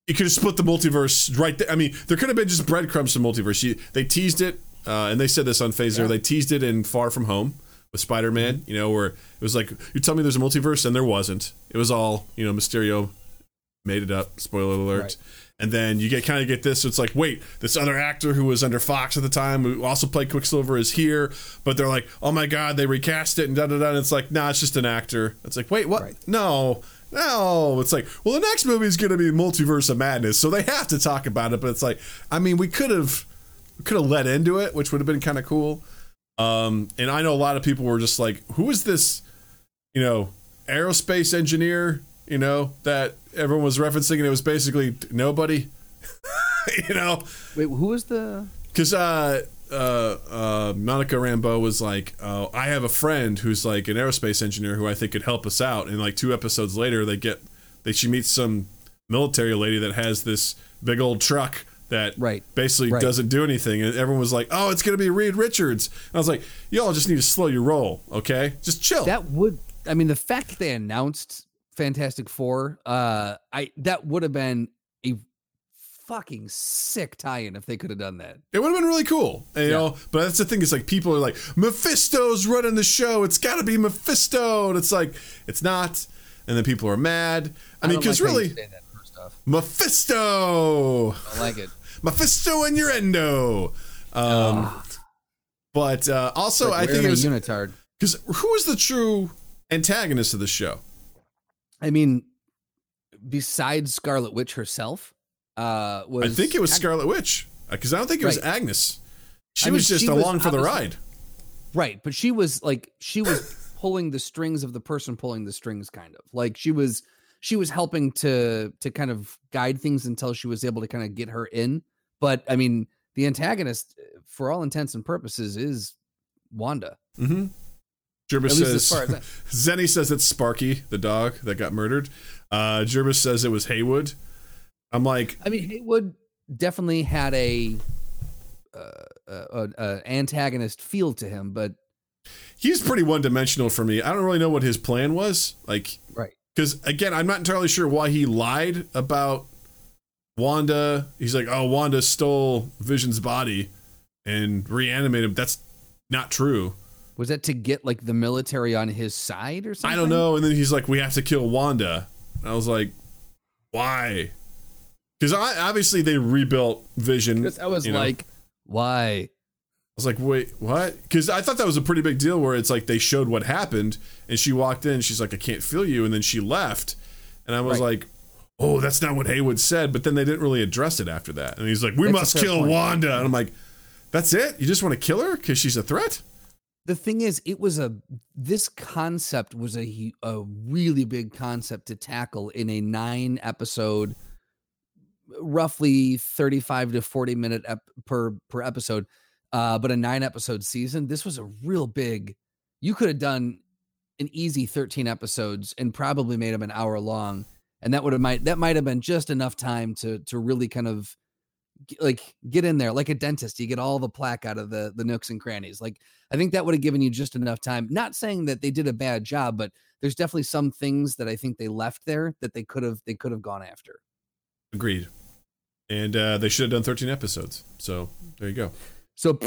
you could have split the multiverse right there. I mean, there could have been just breadcrumbs to multiverse. You, they teased it, uh, and they said this on Phaser. Yeah. They teased it in Far From Home with Spider Man. You know, where it was like, you tell me there's a multiverse, and there wasn't. It was all you know, Mysterio made it up. Spoiler alert. Right. And then you get kind of get this. So it's like, wait, this other actor who was under Fox at the time, who also played Quicksilver, is here. But they're like, oh my god, they recast it and da da da. And it's like, nah, it's just an actor. It's like, wait, what? Right. No, no. It's like, well, the next movie is going to be Multiverse of Madness, so they have to talk about it. But it's like, I mean, we could have could have let into it, which would have been kind of cool. Um, and I know a lot of people were just like, who is this? You know, aerospace engineer. You know that everyone was referencing, and it was basically nobody. (laughs) you know, Wait, who was the? because uh, uh, uh, Monica Rambeau was like, uh, I have a friend who's like an aerospace engineer who I think could help us out. And like two episodes later, they get, that she meets some military lady that has this big old truck that Right. basically Right. doesn't do anything. And everyone was like, oh, it's going to be Reed Richards. And I was like, y'all just need to slow your roll, okay? Just chill. That would, I mean, the fact that they announced Fantastic Four, uh, I that would have been fucking sick tie-in if they could have done that. It would have been really cool, you Yeah. know. But that's the thing is like people are like Mephisto's running the show. It's got to be Mephisto, and it's like it's not. And then people are mad. I, mean, because like really, say that first off. Mephisto, I like it. (laughs) Mephisto innuendo. Um, but uh, also, I think it was unitard. because who is the true antagonist of the show? I mean, besides Scarlet Witch herself, uh, was I think it was Ag- Scarlet Witch because I don't think it was Right. Agnes. She I mean, was just she was along for the ride. right, but she was like she was (coughs) pulling the strings of the person pulling the strings, kind of like she was she was helping to to kind of guide things until she was able to kind of get her in. But I mean, the antagonist, uh, for all intents and purposes, is Wanda. Mm-hmm. Jervis At least as says far as I- (laughs) Zenny says it's Sparky, the dog that got murdered. Uh, Jervis says it was Hayward. I'm like, I mean, Hayward definitely had a uh, uh, uh, antagonist feel to him, but he's pretty one dimensional for me. I don't really know what his plan was. Like, right. because again, I'm not entirely sure why he lied about Wanda. He's like, oh, Wanda stole Vision's body and reanimated him. That's not true. Was that to get like the military on his side or something? I don't know. And then he's like, we have to kill Wanda. And I was like, why? Because obviously they rebuilt Vision. Because I was you know? like, why? I was like, wait, what? Because I thought that was a pretty big deal where it's like they showed what happened and she walked in, she's like, I can't feel you. And then she left. And I was Right. like, oh, that's not what Hayward said. But then they didn't really address it after that. And he's like, we That's must kill point. Wanda. And I'm like, that's it? You just want to kill her because she's a threat? The thing is, it was a this concept was a a really big concept to tackle in a nine episode, roughly thirty five to forty minute ep- per per episode, uh, but a nine episode season. This was a real big. You could have done an easy thirteen episodes and probably made them an hour long, and that would have might that might have been just enough time to to really kind of like get in there like a dentist you get all the plaque out of the the nooks and crannies like i think that would have given you just enough time not saying that they did a bad job but there's definitely some things that i think they left there that they could have they could have gone after Agreed. And uh, they should have done 13 episodes. So there you go. so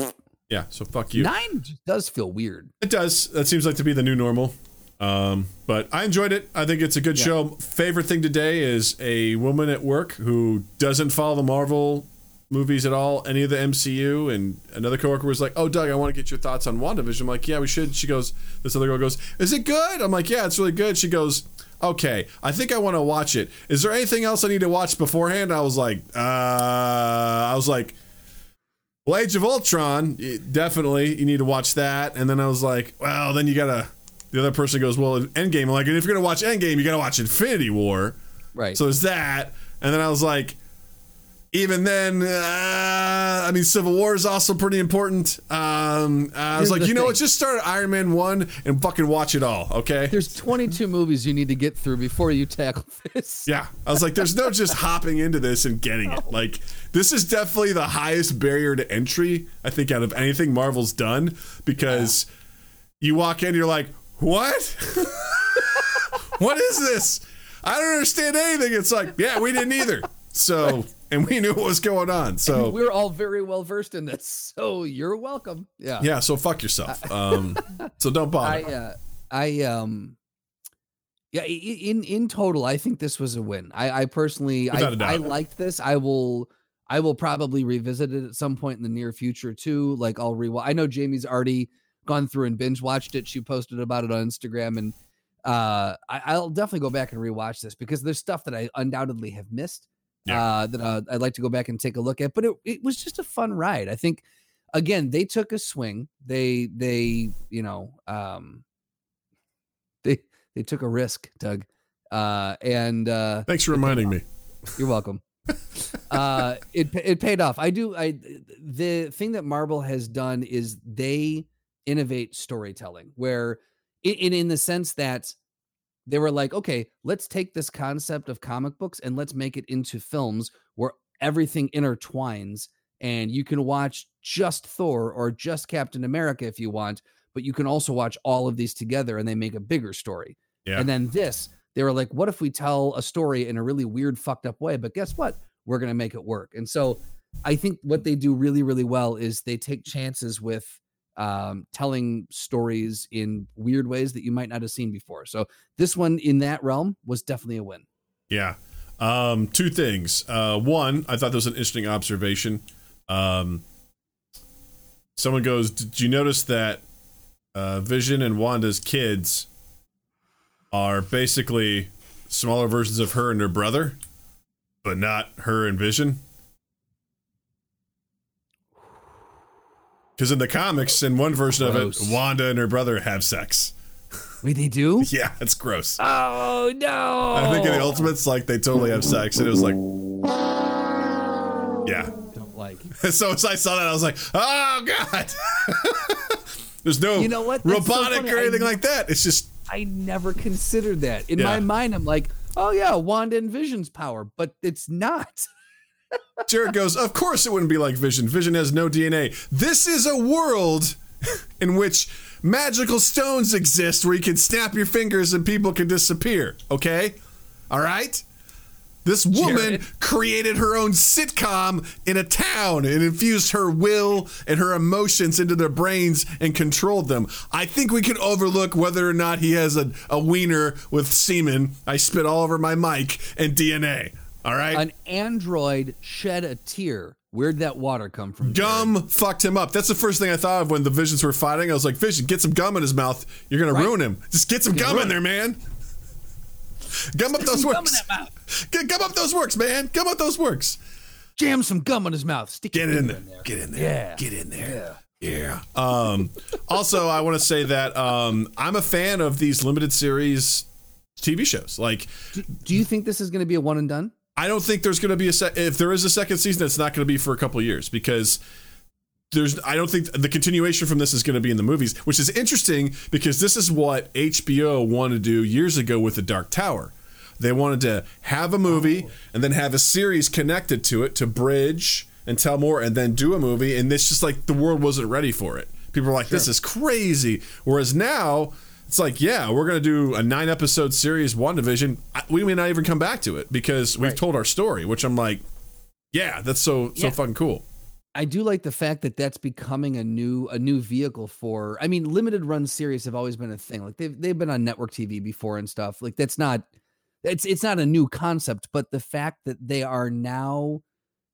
Yeah. So fuck you. nine does feel weird It does. That seems like to be the new normal. Um, but I enjoyed it. I think it's a good Yeah. show. Favorite thing today is a woman at work who doesn't follow the Marvel movies at all, any of the MCU. And another coworker was like, "Oh, Doug, I want to get your thoughts on WandaVision." I'm like, "Yeah, we should." She goes, "This other girl goes, is it good?" I'm like, "Yeah, it's really good." She goes, "Okay, I think I want to watch it. Is there anything else I need to watch beforehand?" I was like, "Uh," I was like. Well, Age of Ultron, definitely you need to watch that. And then I was like, well, then you gotta. The other person goes, well, Endgame. I'm like, and if you're gonna watch Endgame, you gotta watch Infinity War. right So it's that. And then I was like, even then, uh, I mean, Civil War is also pretty important. Um, I was like, you know what? Just start Iron Man one and fucking watch it all, okay? there's 22 movies you need to get through before you tackle (laughs) this Yeah, I was like, there's no just hopping into this and getting it. Like, this is definitely the highest barrier to entry, I think, out of anything Marvel's done because you walk in, you're like, what? (laughs) what is this? I don't understand anything. It's like, yeah, we didn't either. So, (laughs) and we knew what was going on. So, (laughs) we're all very well versed in this (laughs) so you're welcome yeah yeah, so fuck yourself. Um, so don't bother. I uh, I um yeah in in total I think this was a win. I I personally I, Without a doubt. I liked this. I will I will probably revisit it at some point in the near future too. Like I'll rewatch. I know Jamie's already gone through and binge watched it. She posted about it on Instagram and uh I, I'll definitely go back and rewatch this because there's stuff that I undoubtedly have missed. Yeah. Uh, that uh, I'd like to go back and take a look at, but it, it was just a fun ride. I think again they took a swing they they you know um they they took a risk doug uh and uh Thanks for reminding me. you're welcome uh, it it paid off. I do. I the thing that Marvel has done is they innovate storytelling, where in in the sense that they were like, okay, let's take this concept of comic books and let's make it into films where everything intertwines, and you can watch just Thor or just Captain America if you want, but you can also watch all of these together, and they make a bigger story. Yeah. And then this, they were like, what if we tell a story in a really weird, fucked up way? But guess what? We're going to make it work. And so I think what they do really, really well is they take chances with um, telling stories in weird ways that you might not have seen before. So this one in that realm was definitely a win. Yeah. Um, two things. Uh, one, I thought that was an interesting observation. Um, someone goes, Did you notice that uh, Vision and Wanda's kids are basically smaller versions of her and her brother, but not her and Vision? Because in the comics, in one version Gross. of it, Wanda and her brother have sex. Wait, they do? (laughs) Yeah, it's gross. Oh no! I think in the Ultimates, like they totally have sex, and it was like, yeah. don't like. (laughs) So as I saw that, I was like, oh god. (laughs) There's no You know what? That's robotic funny. or I- anything like that. It's just I never considered that. In Yeah. my mind, I'm like, oh yeah, Wanda and Vision's power, but it's not. Jared goes, of course it wouldn't be like Vision. Vision has no DNA. This is a world in which magical stones exist where you can snap your fingers and people can disappear. Okay? All right? This woman Jared. created her own sitcom in a town and infused her will and her emotions into their brains and controlled them. I think we can overlook whether or not he has a, a wiener with semen. I spit all over my mic and DNA. All right? An android shed a tear. Where'd that water come from? Jared? Gum fucked him up. That's the first thing I thought of when the visions were fighting. I was like, Vision, get some gum in his mouth. You're gonna Right. ruin him. Just get some gum in there, man. Gum up those works. Get gum up those works, man. Gum up those works. Jam some gum in his mouth. Stick Get it in finger there. Get in there. Yeah. Get in there. Yeah. Um, also, I want to say that um, I'm a fan of these limited series TV shows. Like, Do you think this is going to be a one and done? I don't think there's going to be a sec- if there is a second season, it's not going to be for a couple years because there's I don't think the continuation from this is going to be in the movies, which is interesting because this is what HBO wanted to do years ago with the Dark Tower. They wanted to have a movie oh. and then have a series connected to it to bridge and tell more and then do a movie and it's just like the world wasn't ready for it. People were like this is crazy. Whereas now it's like, yeah, we're going to do a nine episode series, WandaVision. We may not even come back to it because we've Right. told our story, which I'm like, yeah, that's so so Yeah. fucking cool. I do like the fact that that's becoming a new a new vehicle for. I mean, limited run series have always been a thing. Like they've they've been on network TV before and stuff. Like that's not it's it's not a new concept, but the fact that they are now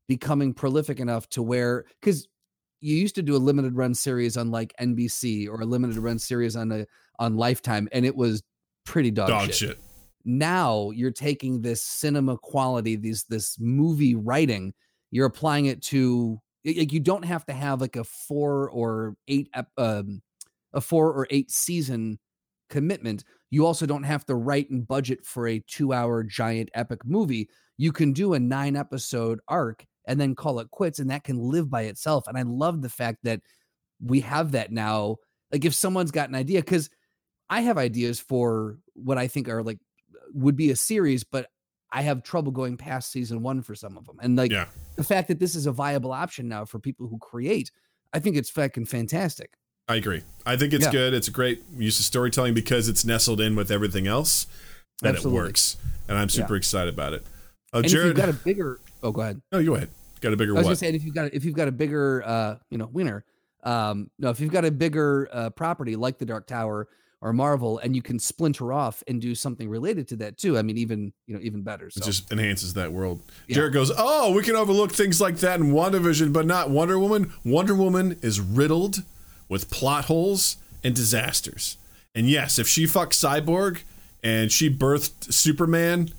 becoming prolific enough to where because you used to do a limited run series on like NBC or a limited run series on a on Lifetime, and it was pretty dog, Dog shit. shit. now you're taking this cinema quality these this movie writing you're applying it to like you don't have to have like a four or eight um, a four or eight season commitment you also don't have to write and budget for a two hour giant epic movie you can do a nine episode arc and then call it quits and that can live by itself and i love the fact that we have that now like if someone's got an idea because i have ideas for what i think are like would be a series, but I have trouble going past season one for some of them. And like Yeah. the fact that this is a viable option now for people who create, I think it's fucking fantastic. I agree. I think it's Yeah. good. It's a great use of storytelling because it's nestled in with everything else, and Absolutely. it works. And I'm super excited about it. Oh, And if Jared, you've got a bigger, oh, go ahead. no, you go ahead. Got a bigger one. I was what? gonna say, if you've got if you've got a bigger, uh, you know, winner, um, no, if you've got a bigger uh, property like the Dark Tower or Marvel, and you can splinter off and do something related to that too. I mean, even you know, even better. So It just enhances that world. Yeah. Jared goes, "Oh, we can overlook things like that in WandaVision, but not Wonder Woman. Wonder Woman is riddled with plot holes and disasters. And yes, if she fucked Cyborg and she birthed Superman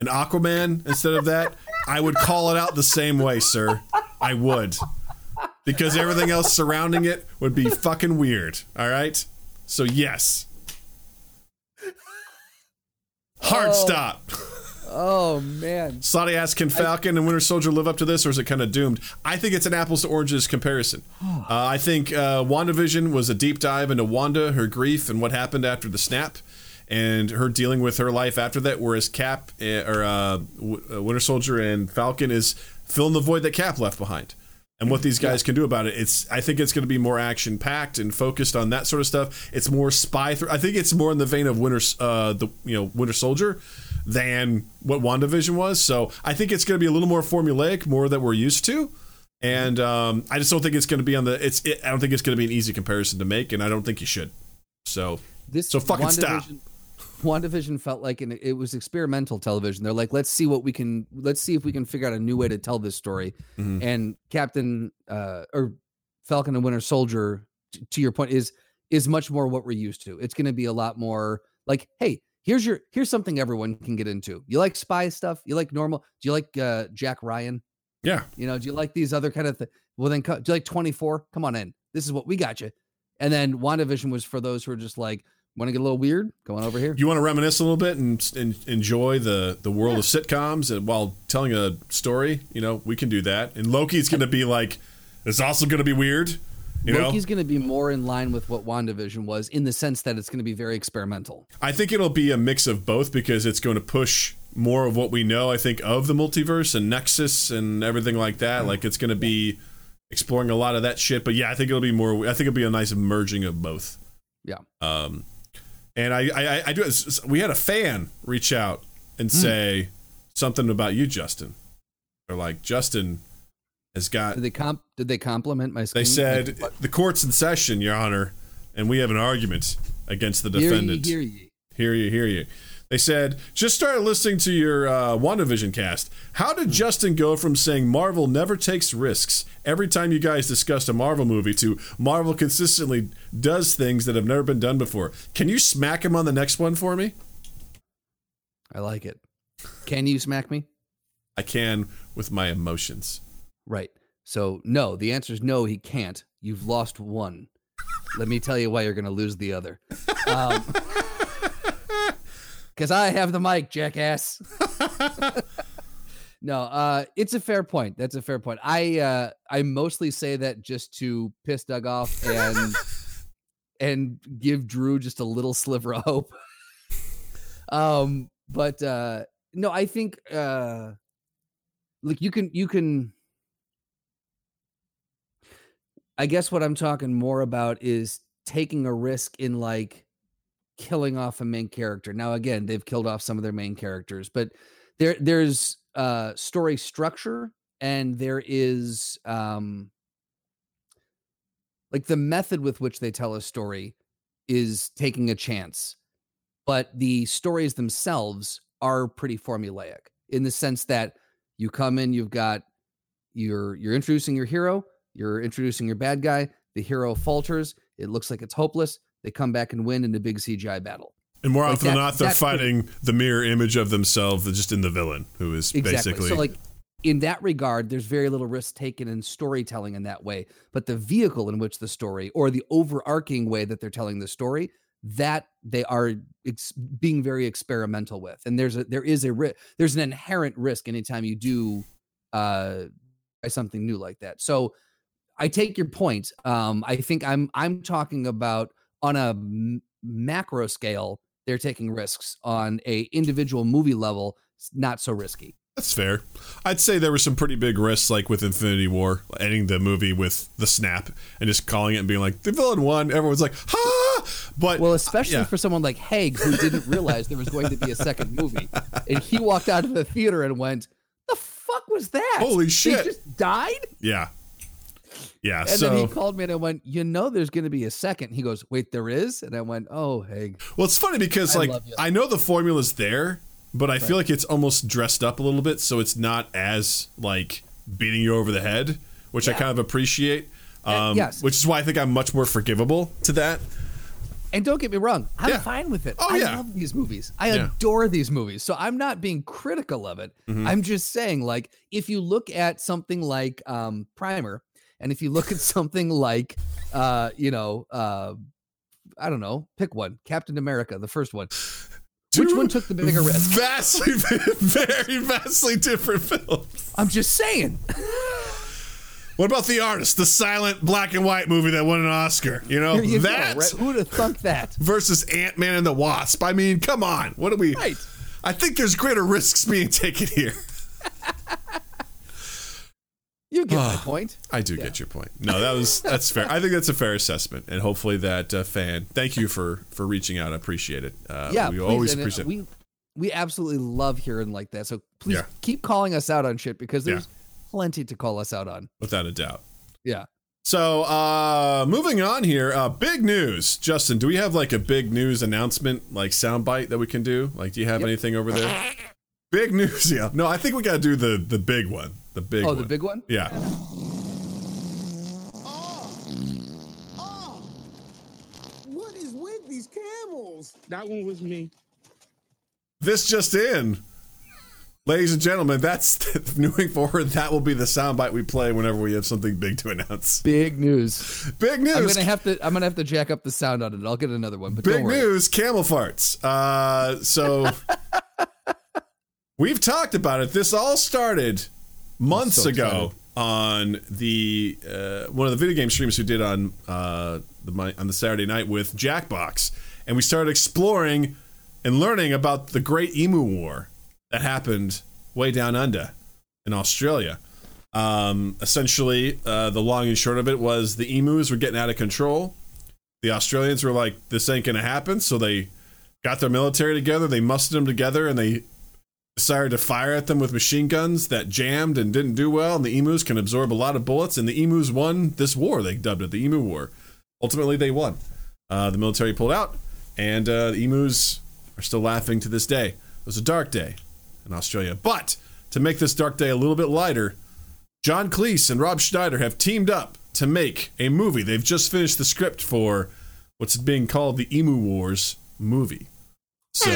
and Aquaman instead of that, I would call it out the same way, sir. I would. Because everything else surrounding it would be fucking weird. All right? So yes. Hard Oh. stop. Oh man. Slotty asks, can Falcon and Winter Soldier live up to this, or is it kind of doomed? I think it's an apples to oranges comparison. Uh, I think uh, WandaVision was a deep dive into Wanda, her grief, and what happened after the snap, and her dealing with her life after that. Whereas Cap uh, or uh, uh, Winter Soldier and Falcon is filling the void that Cap left behind. And what these guys can do about it, it's. I think it's going to be more action packed and focused on that sort of stuff. It's more spy. Th- I think it's more in the vein of Winter, uh, the you know Winter Soldier, than what WandaVision was. So I think it's going to be a little more formulaic, more that we're used to. And um, I just don't think it's going to be on the. It's. It, I don't think it's going to be an easy comparison to make, and I don't think you should. So This So fucking stop. WandaVision- felt like an, it was experimental television. They're like, let's see what we can, let's see if we can figure out a new way to tell this story. Mhm. And Captain uh, or Falcon and Winter Soldier, t- to your point, is is much more what we're used to. It's going to be a lot more like, hey, here's your here's something everyone can get into. You like spy stuff? You like normal? Do you like uh, Jack Ryan? yeah, You know, do you like these other kind of things? Well, then, co- do you like 24? Come on in. This is what we got you. And then WandaVision was for those who are just like, want to get a little weird? Come on over here. you want to reminisce a little bit and, and enjoy the the world of sitcoms and while telling a story. You know, we can do that. And Loki's going to be like, it's also going to be weird. You know, Loki's going to be more in line with what WandaVision was in the sense that it's going to be very experimental. I think it'll be a mix of both because it's going to push more of what we know, I think, of the multiverse and Nexus and everything like that. Like it's going to be exploring a lot of that shit. But yeah, I think it'll be more. I think it'll be a nice merging of both. Yeah. Um, and I, I, I- do. We had a fan reach out and hmm. say something about you, Justin. They're like, Justin has got. Did they comp? Did they compliment my? They said Like, the court's in session, Your Honor, and we have an argument against the Hear ye, defendant. hear ye. Hear you, hear you. They said, just started listening to your uh, WandaVision cast. How did Justin go from saying Marvel never takes risks every time you guys discussed a Marvel movie to Marvel consistently does things that have never been done before? Can you smack him on the next one for me? I like it. Can you smack me? I can with my emotions. Right. So no. The answer is no. He can't. You've lost one. Let me tell you why you're going to lose the other. (laughs) Um, because I have the mic, jackass. (laughs) no, uh, it's a fair point. That's a fair point. I uh, I mostly say that just to piss Doug off and (laughs) and give Drew just a little sliver of hope. (laughs) um, but uh, no, I think uh, look, you can you can. I guess what I'm talking more about is taking a risk in like killing off a main character. Now again, they've killed off some of their main characters, but there there's uh story structure and there is um like the method with which they tell a story is taking a chance. But the stories themselves are pretty formulaic in the sense that you come in, you've got you're you're introducing your hero, you're introducing your bad guy, the hero falters, it looks like it's hopeless, they come back and win in a big CGI battle. And more Like often than not, they're that's pretty- fighting the mirror image of themselves just in the villain, who is Exactly. basically. So like in that regard, there's very little risk taken in storytelling in that way. But the vehicle in which the story or the overarching way that they're telling the story, that they are ex- being very experimental with. And there's a there is a ri- there's an inherent risk anytime you do uh something new like that. So I take your point. Um I think I'm I'm talking about on a m- macro scale, they're taking risks on a individual movie level, it's not so risky. That's fair. I'd say there were some pretty big risks, like with Infinity War, ending the movie with the snap and just calling it and being like, the villain won. Everyone's like, ha! But Well, uh, especially yeah. for someone like Haig who didn't realize there was going to be a second movie, and he walked out of the theater and went, "The fuck was that? Holy They shit. just died!" yeah, yeah. And so, then he called me and I went, "You know, there's going to be a second. He goes, "Wait, there is?" And I went, "Oh, hey. well, it's funny because I like. I know the formula's there, but I feel like it's almost dressed up a little bit, so it's not as like beating you over the head, which I kind of appreciate. Um, yes. Which is why I think I'm much more forgivable to that. And don't get me wrong, I'm Yeah. fine with it. Oh, I yeah. love these movies. I Yeah. adore these movies. So I'm not being critical of it. Mhm. I'm just saying, like, if you look at something like um, Primer, and if you look at something like, uh, you know, uh, I don't know, pick one, Captain America, the first one. Which one took the bigger risk? Vastly, (laughs) very vastly different films. I'm just saying. What about the artist, the silent black and white movie that won an Oscar? You know you that go. Right? Who'd have thunk that? versus Ant Man and the Wasp. I mean, come on. What do we? Right. I think there's greater risks being taken here. (laughs) You get my point. I do get your point. No, that was that's fair. I think that's a fair assessment, and hopefully that uh, fan. Thank you for for reaching out. I appreciate it. Uh, yeah, we please, always and, uh, appreciate. We we absolutely love hearing like that. So please Yeah. keep calling us out on shit because Yeah. there's plenty to call us out on. without a doubt. Yeah. So, uh moving on here, uh big news. Justin, do we have like a big news announcement like soundbite that we can do? Like do you have Yep. anything over there? (laughs) Big news, yeah. No, I think we got to do the the big one. The big Oh, one. the big one? Yeah. Oh What is with these camels? That one was me. This just in. Ladies and gentlemen, that's (laughs) moving forward. That will be the soundbite we play whenever we have something big to announce. Big news. Big news. I'm gonna have to I'm gonna have to jack up the sound on it. I'll get another one. But don't Big worry. news, camel farts. Uh, so (laughs) we've talked about it. This all started months so ago on the uh, one of the video game streams we did on uh, the on the Saturday night with Jackbox, and we started exploring and learning about the Great Emu War that happened way down under in Australia. Um, essentially, uh, the long and short of it was the emus were getting out of control the Australians were like, this ain't gonna happen. So they got their military together, they mustered them together, and they decided to fire at them with machine guns that jammed and didn't do well. And the emus can absorb a lot of bullets, and the emus won this war. They dubbed it the Emu War. Ultimately, they won. Uh, the military pulled out, and uh, the emus are still laughing to this day. It was a dark day in Australia. But to make this dark day a little bit lighter, John Cleese and Rob Schneider have teamed up to make a movie. They've just finished the script for what's being called the Emu Wars movie. So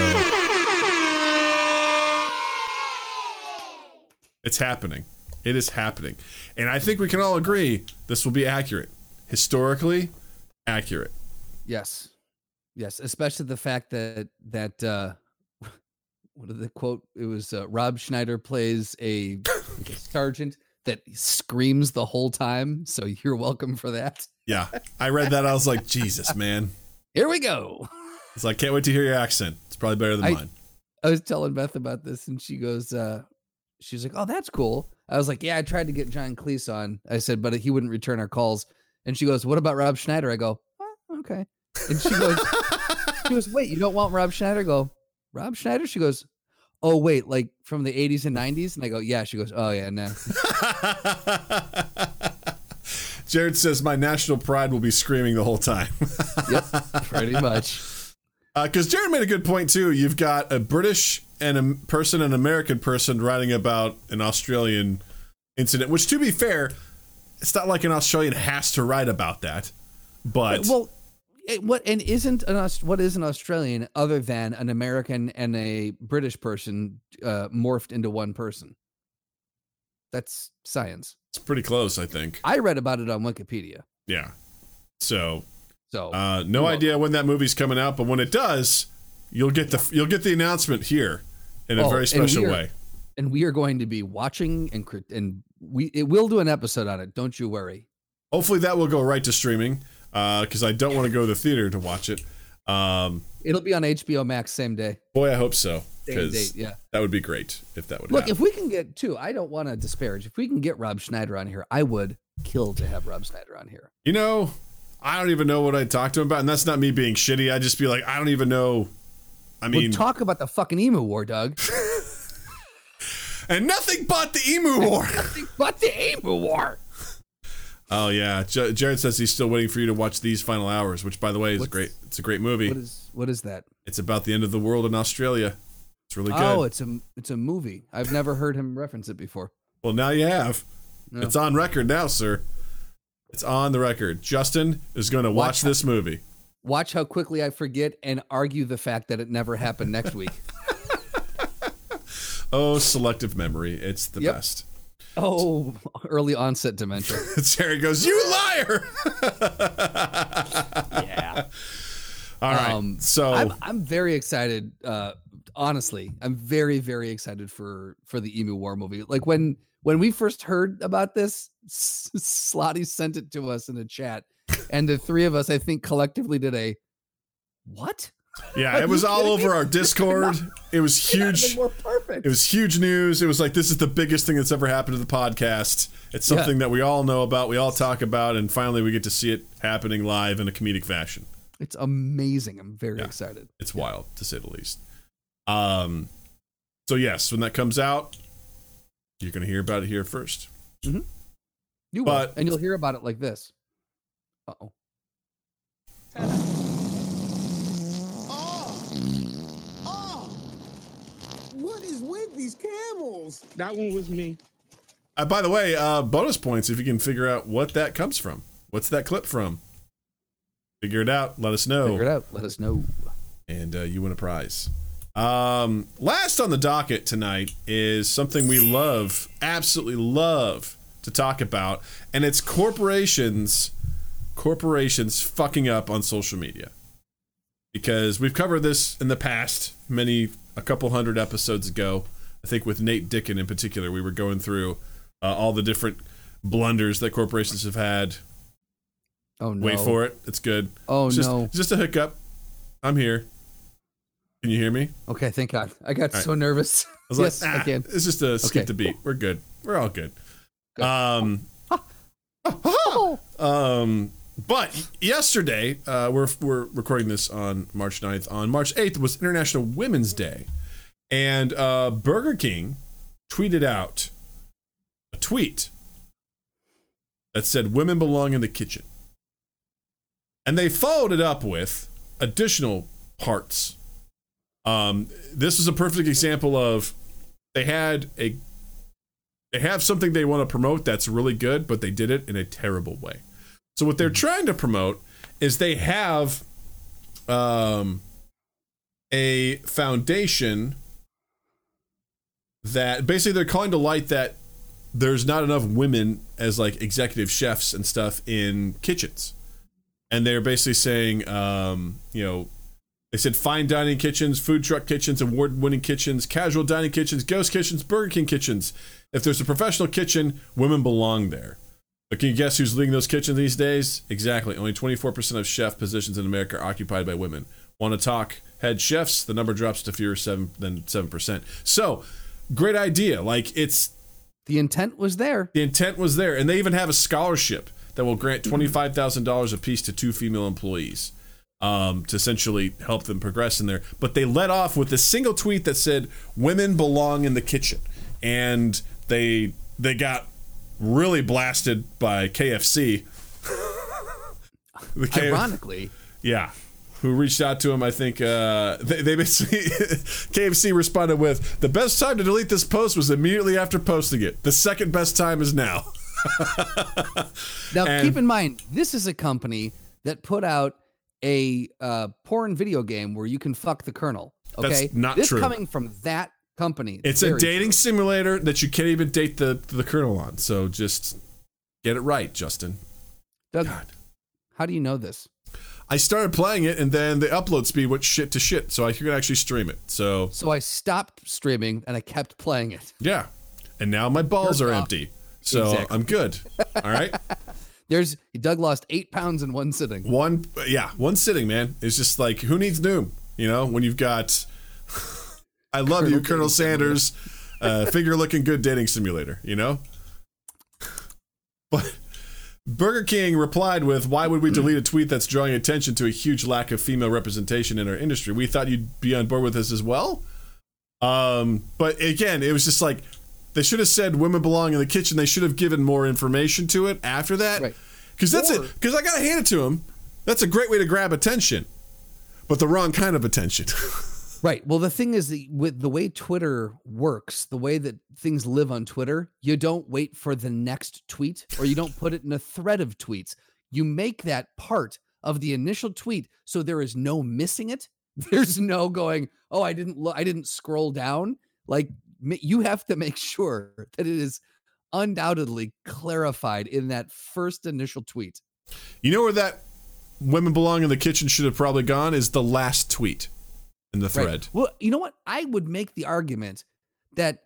it's happening. It is happening. And I think we can all agree this will be accurate. Historically accurate. Yes. Yes. Especially the fact that that uh (laughs) what did the quote? It was uh, Rob Schneider plays a, (laughs) sergeant that screams the whole time. So you're welcome for that. Yeah. I read that. I was like, Jesus, man. Here we go. It's like, can't wait to hear your accent. It's probably better than I- mine. I was telling Beth about this, and she goes, uh, she's like, "Oh, that's cool." I was like, "Yeah, I tried to get John Cleese on." I said, but he wouldn't return our calls. And she goes, "What about Rob Schneider?" I go, oh, "Okay." And she goes, "She goes, wait, you don't want Rob Schneider?" I go, "Rob Schneider?" She goes, "Oh, wait, like from the '80s and '90s?" And I go, "Yeah." She goes, "Oh yeah, no." (laughs) Jared says my national pride will be screaming the whole time. yep, pretty much. (laughs) Uh, because Jared made a good point too. You've got a British and a person, an American person, writing about an Australian incident. Which, to be fair, it's not like an Australian has to write about that. But well, it, what and isn't an what is an Australian other than an American and a British person uh, morphed into one person? That's science. it's pretty close, I think. I read about it on Wikipedia. Yeah. So, So uh, no idea when that movie's coming out, but when it does, you'll get the you'll get the announcement here in a Oh, very special are- way. and we are going to be watching and and we it will do an episode on it. Don't you worry. Hopefully, that will go right to streaming because I don't want to go to the theater to watch it. Um, It'll be on HBO Max same day. boy, I hope so Same because date. Yeah. that would be great if that would happen. Look, happen. if we can get two, I don't want to disparage. If we can get Rob Schneider on here, I would kill to have Rob Schneider on here. You know, I don't even know what I'd talk to him about, and that's not me being shitty. I'd just be like, I don't even know. I We'll talk about the fucking emu war, Doug. and nothing but the emu war. (laughs) Nothing but the emu war. oh yeah, J- Jared says he's still waiting for you to watch these final hours, which, by the way, is a What's- great. It's a great movie. What is what is that? it's about the end of the world in Australia. It's really good. Oh, it's a it's a movie. I've never heard him reference it before. well, now you have. No. It's on record now, sir. It's on the record. Justin is going to watch, Watch- this movie. Watch how quickly I forget and argue the fact that it never happened next week. (laughs) Oh, selective memory. It's the Yep. best. Oh, early onset dementia. (laughs) Terry goes, "You liar!" Yeah. All right. Um, so I'm, I'm very excited uh, honestly, I'm very very excited for for the Emu War movie. Like when when we first heard about this, S- Slotty sent it to us in a chat, and the three of us, I think, collectively did a what? Yeah, it was all over our Discord. It was (laughs) huge. More perfect. It was huge news. It was like this is the biggest thing that's ever happened to the podcast. It's Yeah. something that we all know about, we all talk about, and finally we get to see it happening live in a comedic fashion. It's amazing. I'm very Yeah. excited. It's wild to say the least. Um, so yes, when that comes out, you're gonna hear about it here first. You will, But- and you'll hear about it like this. Uh oh. Oh! Oh! What is with these camels? That one was me. Uh, by the way, uh, bonus points if you can figure out what that comes from. What's that clip from? Figure it out. Let us know. Figure it out. Let us know. and uh, you win a prize. Um, last on the docket tonight is something we love, absolutely love to talk about, and it's corporations, corporations fucking up on social media. Because we've covered this in the past, many a couple hundred episodes ago. I think with Nate Dickon in particular, we were going through uh, all the different blunders that corporations have had. Oh no. Wait for it; it's good. Oh It's just, no. it's just a hiccup. I'm here. Can you hear me? Okay, thank God. I got so nervous. I was (laughs) yes, like, ah, I can. it's just a skip Okay. the beat. We're good. We're all good. Good. Um, (laughs) um, but yesterday, uh, we're we're recording this on March 9th. On March 8th was International Women's Day, and uh, Burger King tweeted out a tweet that said "Women belong in the kitchen," and they followed it up with additional parts. Um, this is a perfect example of they had a they have something they want to promote that's really good, but they did it in a terrible way. So what they're trying to promote is they have um, a foundation that basically they're calling to light that there's not enough women as like executive chefs and stuff in kitchens, and they're basically saying, um, you know, they said fine dining kitchens, food truck kitchens, award winning kitchens, casual dining kitchens, ghost kitchens, Burger King kitchens. If there's a professional kitchen, women belong there. But can you guess who's leading those kitchens these days? Exactly. Only 24% of chef positions in America are occupied by women. Want to talk head chefs? The number drops to fewer seven than 7%. So, great idea. Like, it's The intent was there. the intent was there. And they even have a scholarship that will grant $25,000 apiece to two female employees um, to essentially help them progress in there. But they let off with a single tweet that said, Women belong in the kitchen. And they they got really blasted by KFC. (laughs) the K- Ironically, yeah. Who reached out to him? I think uh, they, they basically (laughs) KFC responded with the best time to delete this post was immediately after posting it. The second best time is now. (laughs) now And- keep in mind, this is a company that put out a uh, porn video game where you can fuck the colonel. That's Okay, not this true. coming from that company. It's a dating true. simulator that you can't even date the the colonel on. So just get it right, Justin. Doug, God. how do you know this? I started playing it and then the upload speed went shit to shit, so I could actually stream it. So So I stopped streaming and I kept playing it. yeah, and now my balls Jerk are off. empty, so Exactly. I'm good. All right. (laughs) There's Doug lost eight pounds in one sitting. one yeah one sitting man it's just like who needs noom you know when you've got i love you Colonel colonel Dating sanders uh, figure looking good dating simulator you know but burger king replied with why would we delete a tweet that's drawing attention to a huge lack of female representation in our industry we thought you'd be on board with this as well um but again it was just like they should have said women belong in the kitchen they should have given more information to it after that Right. because that's Or- it. Because I gotta hand it to him. That's a great way to grab attention, but the wrong kind of attention. (laughs) Right. Well, the thing is, with the way Twitter works, the way that things live on Twitter, you don't wait for the next tweet or you don't put it in a thread of tweets. You make that part of the initial tweet so there is no missing it. (laughs) There's no going, oh, I didn't look, I didn't scroll down. Like you have to make sure that it is undoubtedly clarified in that first initial tweet. you know where that "women belong in the kitchen" should have probably gone is the last tweet, in the Right. thread. Well, you know what? I would make the argument that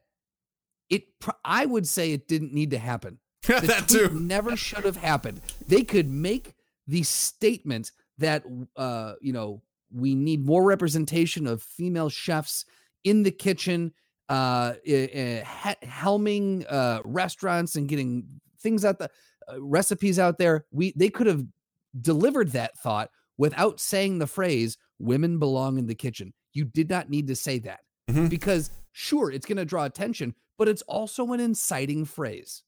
it. I would say it didn't need to happen. (laughs) That tweet too. never should have happened. They could make the statement that uh, you know we need more representation of female chefs in the kitchen, uh, eh, helming uh, restaurants and getting things out the uh, recipes out there. We they could have delivered that thought without saying the phrase "women belong in the kitchen." You did not need to say that Mhm. because sure, it's going to draw attention, but it's also an inciting phrase.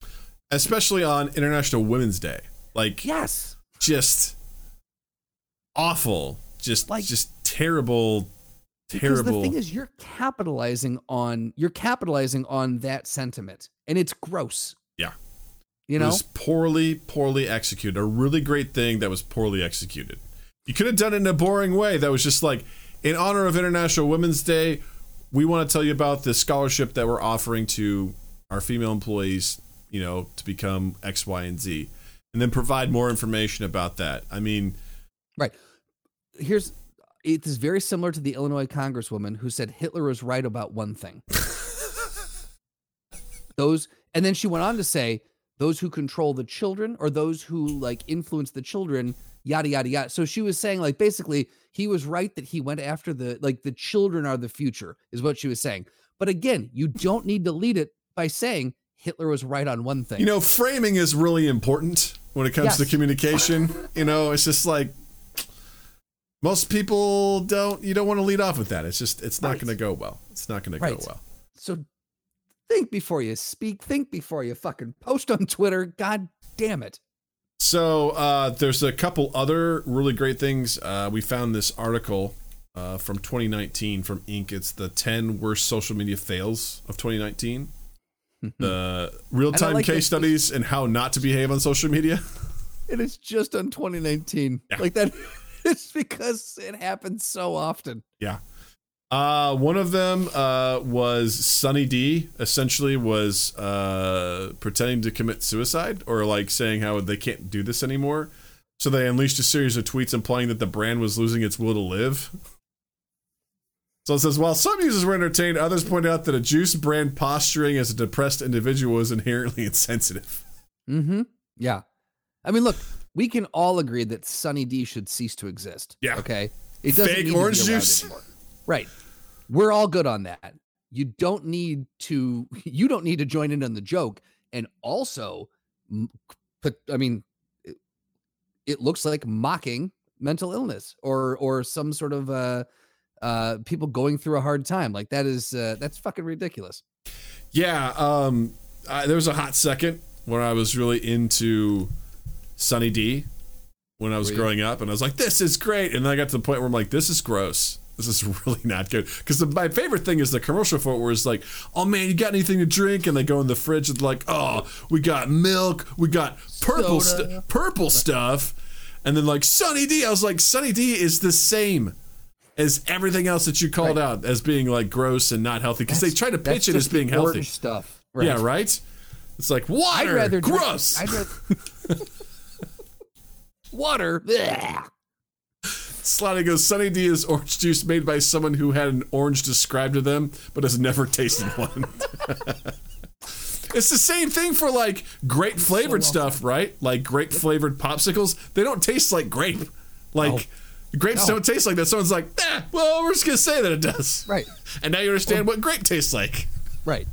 Especially on International Women's Day. Like Yes. just awful. Just Like- just terrible Because the terrible. thing is, you're capitalizing on you're capitalizing on that sentiment, and it's gross. Yeah. You It know, was poorly, poorly executed. A really great thing that was poorly executed. You could have done it in a boring way that was just like, in honor of International Women's Day, we want to tell you about the scholarship that we're offering to our female employees, you know, to become X, Y, and Z. And then provide more information about that. I mean, right. here's it is very similar to the Illinois congresswoman who said Hitler was right about one thing. (laughs) those, and then she went on to say those who control the children or those who like influence the children, yada yada yada. So she was saying like basically he was right that he went after the like the children are the future is what she was saying. But again, you don't need to lead it by saying Hitler was right on one thing. you know, framing is really important when it comes to communication. You know, it's just like most people don't you don't want to lead off with that. It's just it's not Right. going to go well. It's not going to go well. So think before you speak. Think before you fucking post on Twitter. God damn it. So uh, there's a couple other really great things. Uh, we found this article uh, from 2019 from Inc. It's the 10 worst social media fails of 2019. The real time like case studies and how not to behave on social media. (laughs) It is just on 2019. Yeah. Like that. (laughs) It's because it happens so often. Yeah. Uh, one of them uh, was Sunny D. Essentially, was uh, pretending to commit suicide or like saying how they can't do this anymore. So they unleashed a series of tweets implying that the brand was losing its will to live. So it says, while some users were entertained, others point out that a juice brand posturing as a depressed individual is inherently (laughs) insensitive. Mm-hmm. Yeah. I mean, look, we can all agree that Sunny D should cease to exist. Yeah. Okay. It doesn't Fake need to be orange juice. anymore. Right. We're all good on that. You don't need to. (laughs) You don't need to join in on the joke. And also, put. I mean, it, it looks like mocking mental illness or or some sort of uh uh people going through a hard time. Like that is uh, that's fucking ridiculous. Yeah, um, I, there was a hot second where I was really into Sunny D when I was growing up, and I was like, "This is great," and then I got to the point where I'm like, "This is gross. This is (laughs) really not good." Because my favorite thing is the commercial for it, where it's like, "Oh man, you got anything to drink?" And they go in the fridge and like, "Oh, we got milk, we got purple stu- purple stuff," and then like Sunny D. I was like, "Sunny D is the same." As everything else that you called Right. out as being like gross and not healthy, because they try to pitch it as being healthy. stuff. Yeah, right. It's like water. I'd rather drink- gross. I'd rather, (laughs) (laughs) water. bleh. Slotty goes. Sunny D is orange juice made by someone who had an orange described to them, but has never tasted (laughs) one. (laughs) it's the same thing for like grape flavored stuff, right? Like grape flavored popsicles. They don't taste like grape. Like grapes No. don't taste like that. Someone's like, eh, well, we're just gonna say that it does. Right. And now you understand what grape tastes like. Right.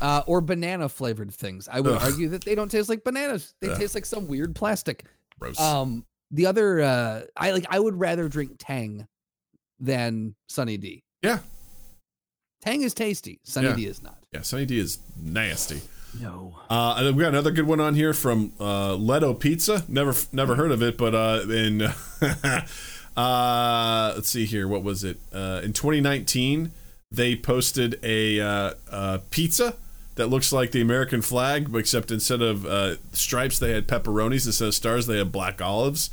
Uh, or banana flavored things. I would Ugh. argue that they don't taste like bananas. They Ugh. taste like some weird plastic. Gross. Um, the other, uh, I like. I would rather drink Tang than Sunny D. yeah. Tang is tasty. Sunny Yeah. D is not. Yeah. Sunny D is nasty. No. Uh, we got another good one on here from uh, Leto Pizza. Never, never heard of it, but uh, in (laughs) uh, let's see here, what was it? Uh, in 2019, they posted a uh, uh, pizza that looks like the American flag, except instead of uh, stripes, they had pepperonis. Instead of stars, they had black olives.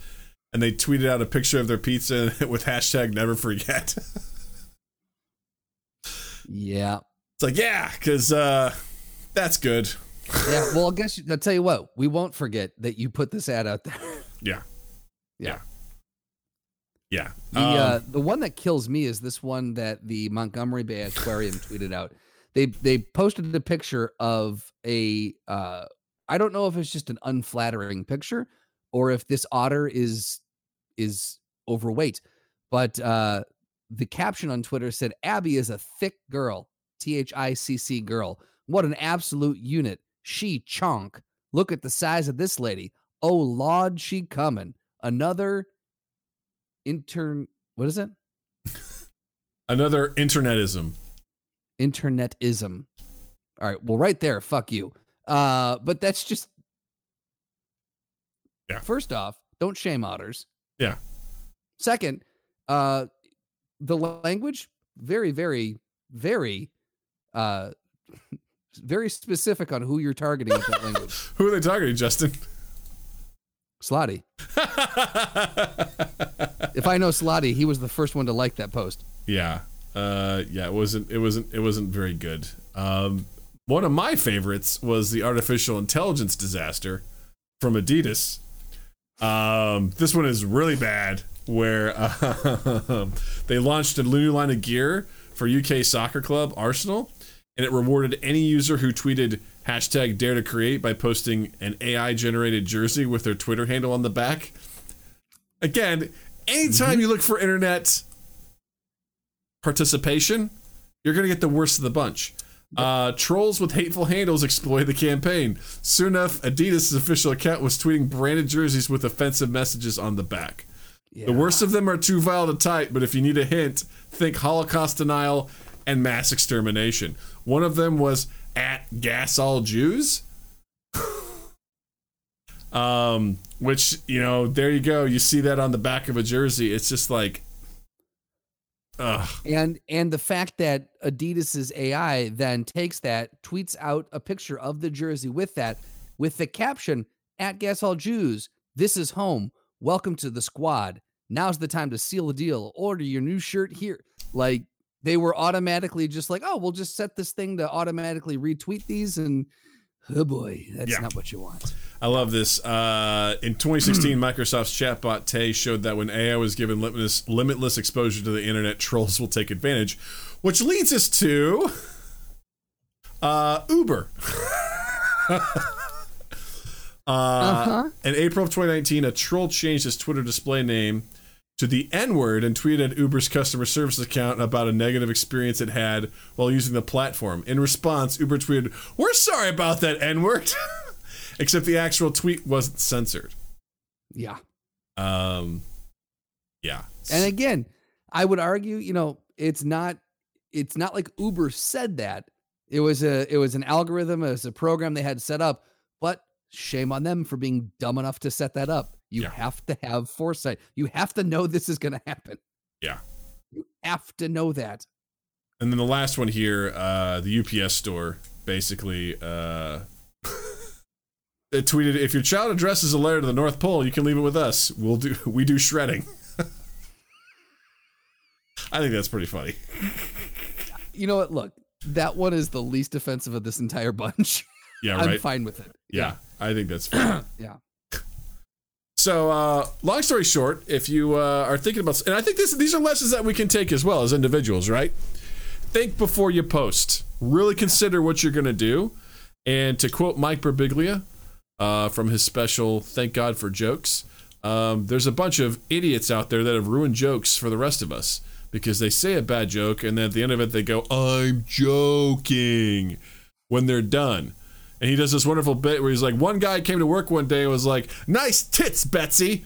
And they tweeted out a picture of their pizza (laughs) with hashtag Never Forget. Yeah. it's like, yeah, because uh, that's good. Yeah. Well, I (laughs) guess you- I'll tell you what. We won't forget that you put this ad out there. Yeah. Yeah. Yeah. The Um, uh, the one that kills me is this one that the Monterey Bay Aquarium tweeted out. They they posted a picture of a uh, I don't know if it's just an unflattering picture or if this otter is is overweight, but uh, the caption on Twitter said Abby is a thick girl, T H I C C girl. What an absolute unit. She chonk. Look at the size of this lady. Oh lord, she coming. Another intern what is it (laughs) another internetism. Internetism all right well right there fuck you uh but that's just Yeah. first off don't shame otters Yeah. second uh the language very very very uh (laughs) very specific on who you're targeting with that (laughs) language Who are they targeting, Justin? slotty (laughs) if i know slotty he was the first one to like that post yeah. Uh, yeah, it wasn't it wasn't it wasn't very good. Um, one of my favorites was the artificial intelligence disaster from Adidas. Um, this one is really bad where uh, (laughs) they launched a new line of gear for UK soccer club Arsenal and it rewarded any user who tweeted hashtag dare to create by posting an AI generated jersey with their Twitter handle on the back. Again, anytime you look for internet participation, you're going to get the worst of the bunch. Uh, trolls with hateful handles exploit the campaign. Soon enough, Adidas' official account was tweeting branded jerseys with offensive messages on the back. The worst of them are too vile to type, but if you need a hint, think Holocaust denial and mass extermination. One of them was at gas all Jews. (laughs) um, which, you know, there you go. You see that on the back of a jersey. It's just like, ugh. and and the fact that Adidas's AI then takes that, tweets out a picture of the jersey with that, with the caption at Gas All Jews, this is home. Welcome to the squad. Now's the time to seal the deal. Order your new shirt here. Like they were automatically just like, oh, we'll just set this thing to automatically retweet these and oh boy, that's Yeah. not what you want. I love this. Uh, in 2016, (clears throat) Microsoft's chatbot Tay showed that when AI was given limitless, limitless exposure to the internet, (laughs) trolls will take advantage, which leads us to uh, Uber. (laughs) uh, huh. In April of 2019, a troll changed his Twitter display name to the N word and tweeted at Uber's customer service account about a negative experience it had while using the platform. In response, Uber tweeted, We're sorry about that N word. (laughs) Except the actual tweet wasn't censored. Yeah. Um, yeah. And again, I would argue, you know, it's not it's not like Uber said that. It was a it was an algorithm, it was a program they had set up, but shame on them for being dumb enough to set that up. You Yeah. have to have foresight. You have to know this is going to happen. Yeah. You have to know that. And then the last one here, uh, the UPS store basically uh, (laughs) it tweeted, "If your child addresses a letter to the North Pole, you can leave it with us. We'll do (laughs) we do shredding." (laughs) I think that's pretty funny. You know what? Look, that one is the least offensive of this entire bunch. Yeah, I'm right. fine with it. yeah, I think that's (clears throat) fine. Yeah. So, uh, long story short, if you uh, are thinking about, and I think this, these are lessons that we can take as well as individuals, right? Think before you post. Really consider what you're going to do. And to quote Mike Birbiglia uh, from his special "Thank God for Jokes," um, there's a bunch of idiots out there that have ruined jokes for the rest of us because they say a bad joke and then at the end of it they go, "I'm joking," when they're done. And he does this wonderful bit where he's like, one guy came to work one day and was like, nice tits, Betsy.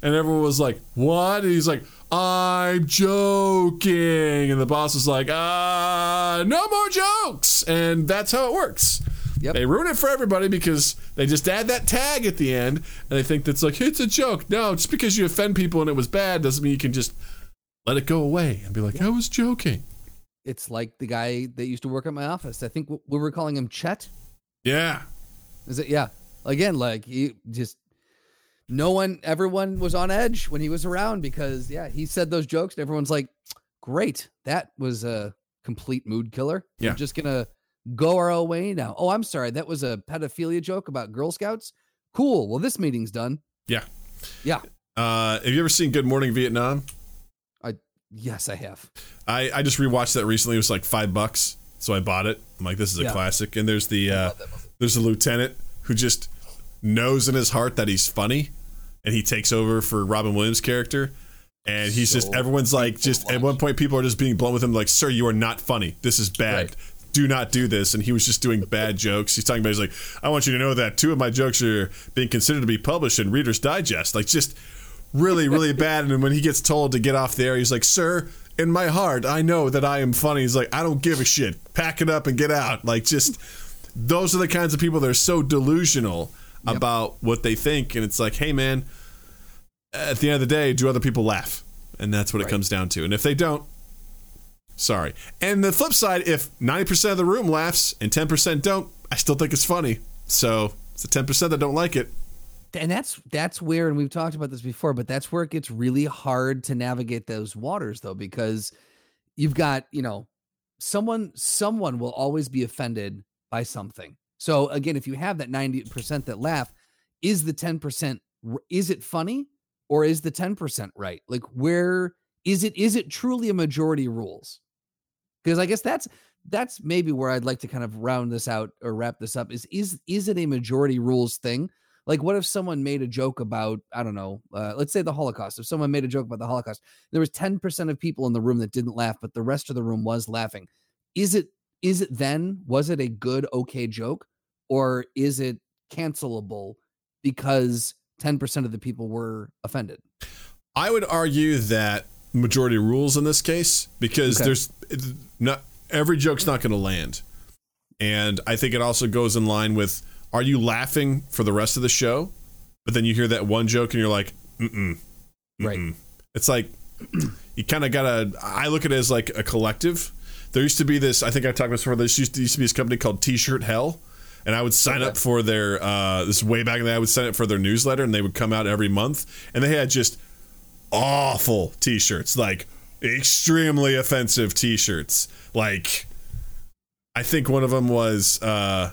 And everyone was like, what? And he's like, I'm joking. And the boss was like, uh, no more jokes. And that's how it works. Yep. They ruin it for everybody because they just add that tag at the end and they think that's like, it's a joke. No, just because you offend people and it was bad doesn't mean you can just let it go away and be like, I was joking. It's like the guy that used to work at my office. I think we were calling him Chet. Yeah. Is it? Yeah. Again, like he just no one, everyone was on edge when he was around because yeah, he said those jokes and everyone's like, "Great, that was a complete mood killer." Yeah. We're just gonna go our own way now. Oh, I'm sorry, that was a pedophilia joke about Girl Scouts. Cool. Well, this meeting's done. Yeah. Yeah. Uh, have you ever seen Good Morning Vietnam? I yes, I have. I, I just rewatched that recently. It was like five bucks, so I bought it. I'm like, this is a Yeah. classic. And there's the uh, love that movie. there's a lieutenant who just knows in his heart that he's funny, and he takes over for Robin Williams' character. And he's just everyone's like just at one point people are just being blunt with him like, "Sir, you are not funny. This is bad. Right. Do not do this." And he was just doing bad (laughs) jokes. He's talking about he's like, "I want you to know that two of my jokes are being considered to be published in Reader's Digest." Like just really, really (laughs) bad. And when he gets told to get off there, he's like, "Sir, in my heart, I know that I am funny." He's like, "I don't give a shit. Pack it up and get out." Like just those are the kinds of people that are so delusional about what they think, and it's like, hey man, at the end of the day, do other people laugh? And that's what it comes down to. And if they don't, sorry. And the flip side, if 90% of the room laughs and 10% don't, I still think it's funny. So it's the 10% that don't like it. And that's that's where and we've talked about this before but that's where it gets really hard to navigate those waters though because you've got you know someone someone will always be offended by something. So again if you have that 90% that laugh is the 10% is it funny or is the 10% right? Like where is it is it truly a majority rules? Because i guess that's that's maybe where i'd like to kind of round this out or wrap this up is is is it a majority rules thing like, what if someone made a joke about, I don't know, uh, let's say the Holocaust. If someone made a joke about the Holocaust, there was 10% of people in the room that didn't laugh, but the rest of the room was laughing. Is it, is it then, was it a good, okay joke? Or is it cancelable because 10% of the people were offended? I would argue that majority rules in this case because Okay. there's not every joke's not going to land, and I think it also goes in line with are you laughing for the rest of the show, but then you hear that one joke and you're like, mm mm. Right. It's like (clears throat) you kind of gotta. I look at it as like a collective. There used to be this. I think I talked about this before. There used to, used to be this company called T-shirt Hell. And I would sign up for their uh, this way back in the day. I would sign up for their newsletter, and they would come out every month, and they had just awful t-shirts like extremely offensive t-shirts like i think one of them was uh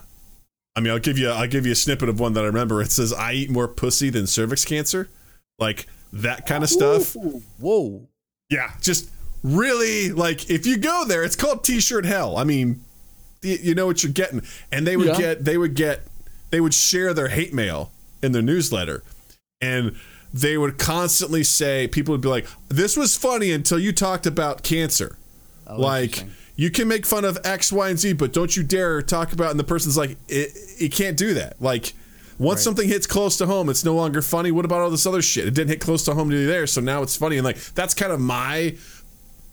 i mean i'll give you i'll give you a snippet of one that i remember. It says i eat more pussy than cervix cancer. Like that kind of stuff. Ooh, Whoa. yeah just really like if you go there it's called t-shirt hell. I mean you know what you're getting. And they would Yeah. get they would get they would share their hate mail in their newsletter. And they would constantly say people would be like this was funny until you talked about cancer. Oh, like. You can make fun of x y and z but don't you dare talk about and the person's like it, you can't do that like once Right. something hits close to home it's no longer funny what about all this other shit it didn't hit close to home to you there so now it's funny and like that's kind of my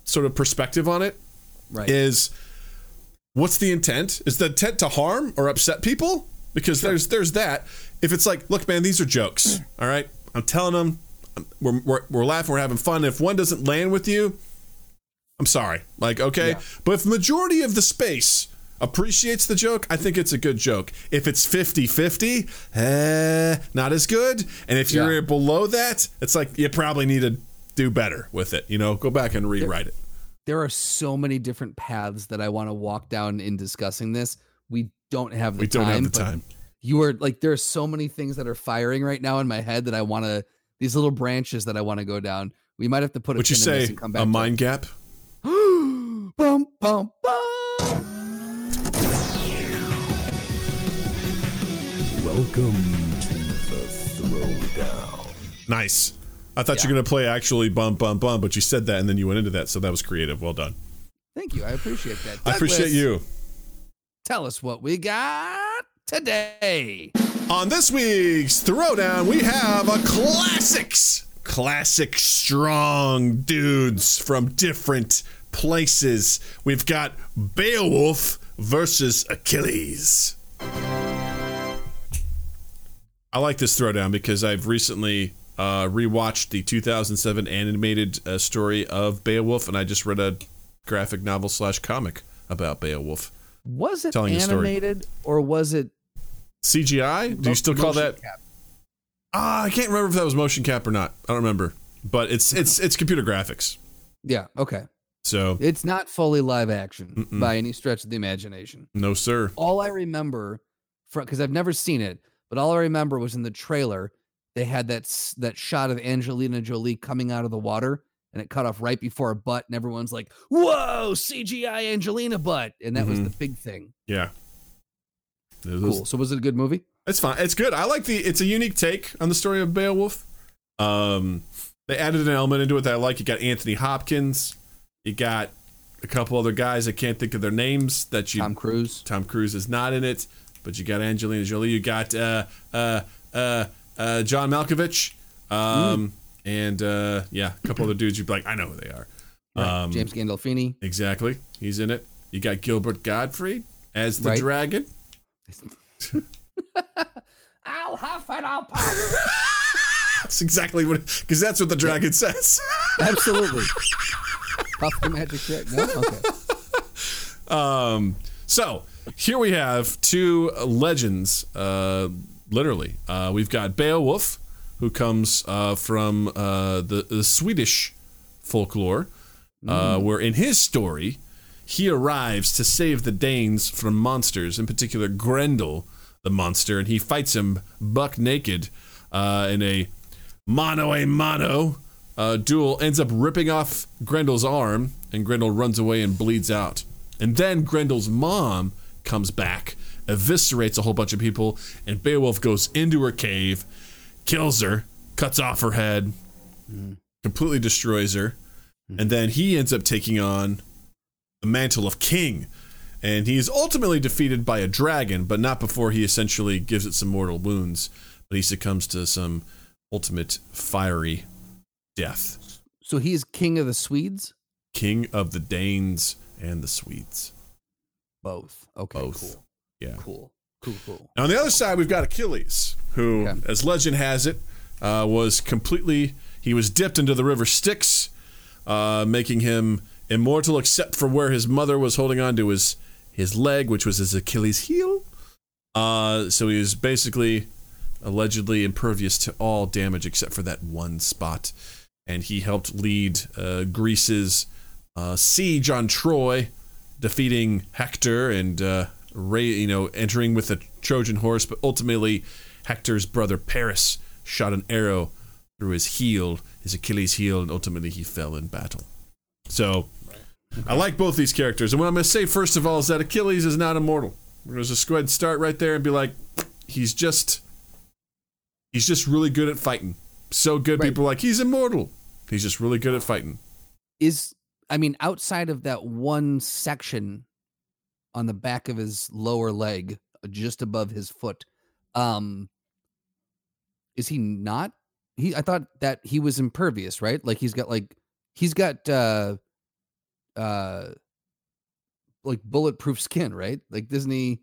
sort of perspective on it right. is what's the intent? Is the intent to harm or upset people? Because there's there's that. If it's like, look, man, these are jokes. All right, I'm telling them, we're we're, we're laughing, we're having fun. If one doesn't land with you, I'm sorry. Like, okay, Yeah. but if majority of the space appreciates the joke, I think it's a good joke. If it's 50-50, eh, not as good. And if you're Yeah. below that, it's like you probably need to do better with it. You know, go back and rewrite it. there are so many different paths that I want to walk down in discussing this. We don't have the We time. don't have the time. You are like there are so many things that are firing right now in my head that I want to these little branches that I want to go down. We might have to put a What you pin in this say? and come back A mind gap? Bum bum bum. Welcome to the Throwdown. Nice. I thought Yeah. you were gonna play actually bum bum bum, but you said that and then you went into that, so that was creative. Well done. Thank you. I appreciate that. I appreciate you. Tell us what we got today. On this week's Throwdown, we have a classics. Classic strong dudes from different places. We've got Beowulf versus Achilles. I like this throwdown because I've recently uh, rewatched the 2007 animated uh, story of Beowulf, and I just read a graphic novel slash comic about Beowulf. Was it Telling animated or was it CGI? Do you still call that? Ah, I can't remember if that was motion cap or not. I don't remember, but it's it's it's computer graphics. Yeah, okay. So It's not fully live action Mm-mm. by any stretch of the imagination. no, sir. all I remember from because I've never seen it, but all I remember was in the trailer they had that that shot of Angelina Jolie coming out of the water and it cut off right before a butt, and everyone's like, "Whoa, CGI Angelina butt," and that was Mhm. the big thing. Yeah. Was- Cool. So was it a good movie? It's fine. It's good. I like the. It's a unique take on the story of Beowulf. Um, they added an element into it that I like. You got Anthony Hopkins. You got a couple other guys. I can't think of their names. That you Tom Cruise. Tom Cruise is not in it, but you got Angelina Jolie. You got uh uh uh, uh John Malkovich. Um, and uh yeah, a couple other dudes. You'd be like, I know who they are. Right. Um, James Gandolfini. Exactly. He's in it. You got Gilbert Gottfried as the Right. dragon. I'll huff and I'll puff. That's exactly what, because that's what the dragon says. Absolutely. (laughs) Puff the magic trick. No. (laughs) Okay. Um, so here we have two legends, uh, literally. Uh, we've got Beowulf, who comes uh, from uh, the, the Swedish folklore, uh, where in his story, he arrives to save the Danes from monsters, in particular Grendel, the monster, and he fights him buck naked uh, in a mano a mano uh, duel, ends up ripping off Grendel's arm, and Grendel runs away and bleeds out. And then Grendel's mom comes back, eviscerates a whole bunch of people, and Beowulf goes into her cave, kills her, cuts off her head, completely destroys her, and then he ends up taking on the mantle of king. And he is ultimately defeated by a dragon, but not before he essentially gives it some mortal wounds. But he succumbs to some ultimate fiery death. So he's king of the Swedes. King of the Danes and the Swedes. Both. Okay. Both. Cool. Yeah. Cool. Cool. Cool. Now, on the other side, we've got Achilles, who, Okay. as legend has it, uh, was completely, he was dipped into the river Styx, uh, making him immortal except for where his mother was holding on to his, his leg, which was his Achilles heel. Uh, so he was basically allegedly impervious to all damage except for that one spot. And he helped lead uh, Greece's uh, siege on Troy, defeating Hector and uh, Ray, you know, entering with a Trojan horse. But ultimately, Hector's brother Paris shot an arrow through his heel, his Achilles heel, and ultimately he fell in battle. So I like both these characters. And what I'm going to say first of all is that Achilles is not immortal. We're going to just go ahead and start right there and be like, he's just, he's just really good at fighting. So good, Right. people are like he's immortal. He's just really good at fighting. Is I mean, outside of that one section on the back of his lower leg, just above his foot, um, is he not? He I thought that he was impervious, right? Like he's got like he's got uh uh like bulletproof skin, right? Like doesn't?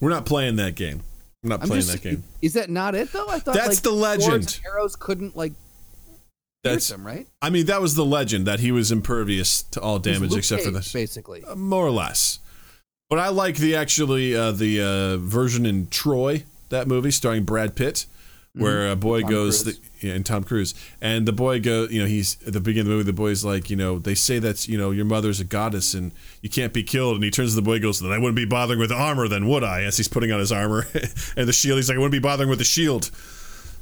We're not playing that game. We're not I'm playing just- that game. Is that not it though? I thought That's like, the legend. arrows couldn't like That's him, right? I mean, that was the legend that he was impervious to all damage except for this, basically. Uh, more or less. But I like the actually uh, the uh, version in Troy that movie starring Brad Pitt, where a boy Mm-hmm. Tom goes the, yeah, and Tom Cruise, and the boy goes you know, he's at the beginning of the movie. The boy's like, you know, they say that's you know your mother's a goddess and you can't be killed, and he turns to the boy, and goes, then I wouldn't be bothering with armor, then would I? As he's putting on his armor (laughs) and the shield, he's like, I wouldn't be bothering with the shield.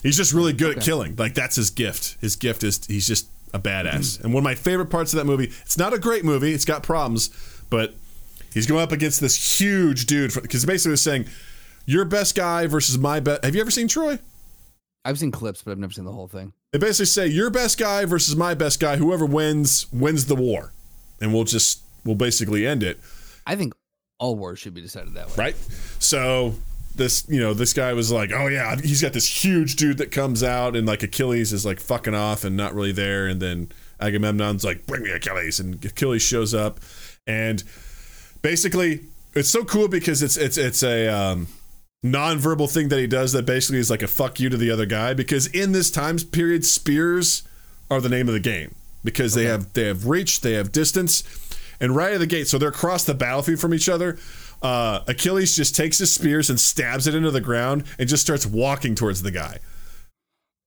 He's just really good at killing. Like that's his gift. His gift is he's just a badass. and one of my favorite parts of that movie. It's not a great movie. It's got problems, but he's going up against this huge dude because basically it's saying your best guy versus my best. Have you ever seen Troy? I've seen clips, but I've never seen the whole thing. They basically say your best guy versus my best guy. Whoever wins wins the war, and we'll just we'll basically end it. I think all wars should be decided that way. right? So this, you know, this guy was like, oh yeah, he's got this huge dude that comes out, and like Achilles is like fucking off and not really there, and then Agamemnon's like, bring me Achilles, and Achilles shows up, and basically it's so cool because it's it's it's a um, non-verbal thing that he does that basically is like a fuck you to the other guy because in this time period spears are the name of the game because they have they have reach they have distance and right at the gate so they're across the battlefield from each other. Uh, achilles just takes his spears and stabs it into the ground and just starts walking towards the guy.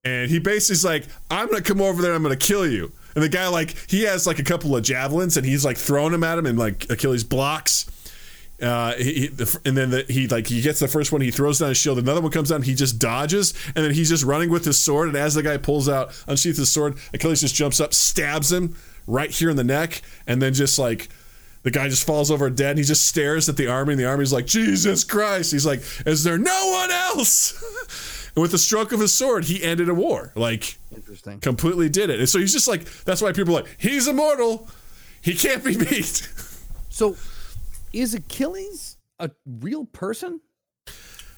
And he basically is like i'm gonna come over there i'm gonna kill you. And the guy like he has like a couple of javelins and he's like throwing them at him and like achilles blocks Uh, he, he- the, and then the, he like he gets the first one, he throws down his shield. Another one comes down, he just dodges, and then he's just running with his sword. And as the guy pulls out, unsheaths his sword, Achilles just jumps up, stabs him right here in the neck, and then just like the guy just falls over dead. And he just stares at the army, and the army's like, Jesus Christ! He's like, Is there no one else? (laughs) and with the stroke of his sword, he ended a war. Like Interesting. completely did it. And so he's just like, that's why people are like, he's immortal. He can't be beat. So, is Achilles a real person?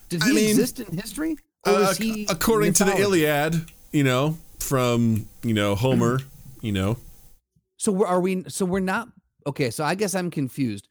Did he I mean, exist in history, or Uh, is he according to the? Iliad, you know, from you know Homer, you know, So we're, are we? So we're not okay. So I guess I'm confused.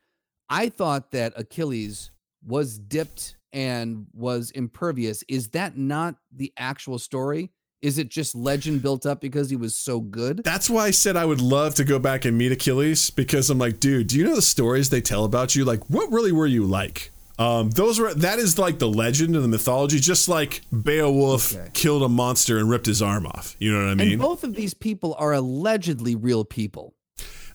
I thought that Achilles was dipped and was impervious. Is that not the actual story? Is it just legend built up because he was so good? that's why I said I would love to go back and meet Achilles because I'm like, dude, do you know the stories they tell about you? Like, what really were you like? Um, those were that is like the legend and the mythology, just like Beowulf Okay. killed a monster and ripped his arm off. You know what I mean? and both of these people are allegedly real people.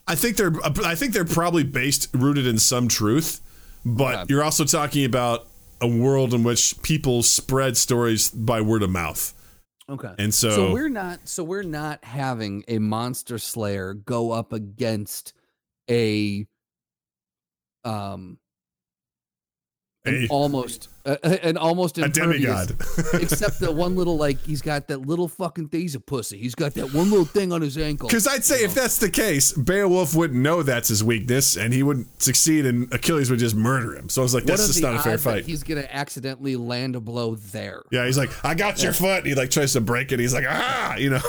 I think they're I think they're probably based rooted in some truth, but Yeah. you're also talking about a world in which people spread stories by word of mouth. Okay. And so, so we're not so we're not having a monster slayer go up against a um an A- almost uh, an almost a demigod. except the one little like he's got that little fucking thing he's a pussy he's got that one little thing on his ankle Because I'd say if that's the case, Beowulf wouldn't know that's his weakness, and he wouldn't succeed, and Achilles would just murder him. So I was like, that's just not a fair fight. he's gonna accidentally land a blow there Yeah, he's like, I got your foot. And he like tries to break it. He's like, ah, you know.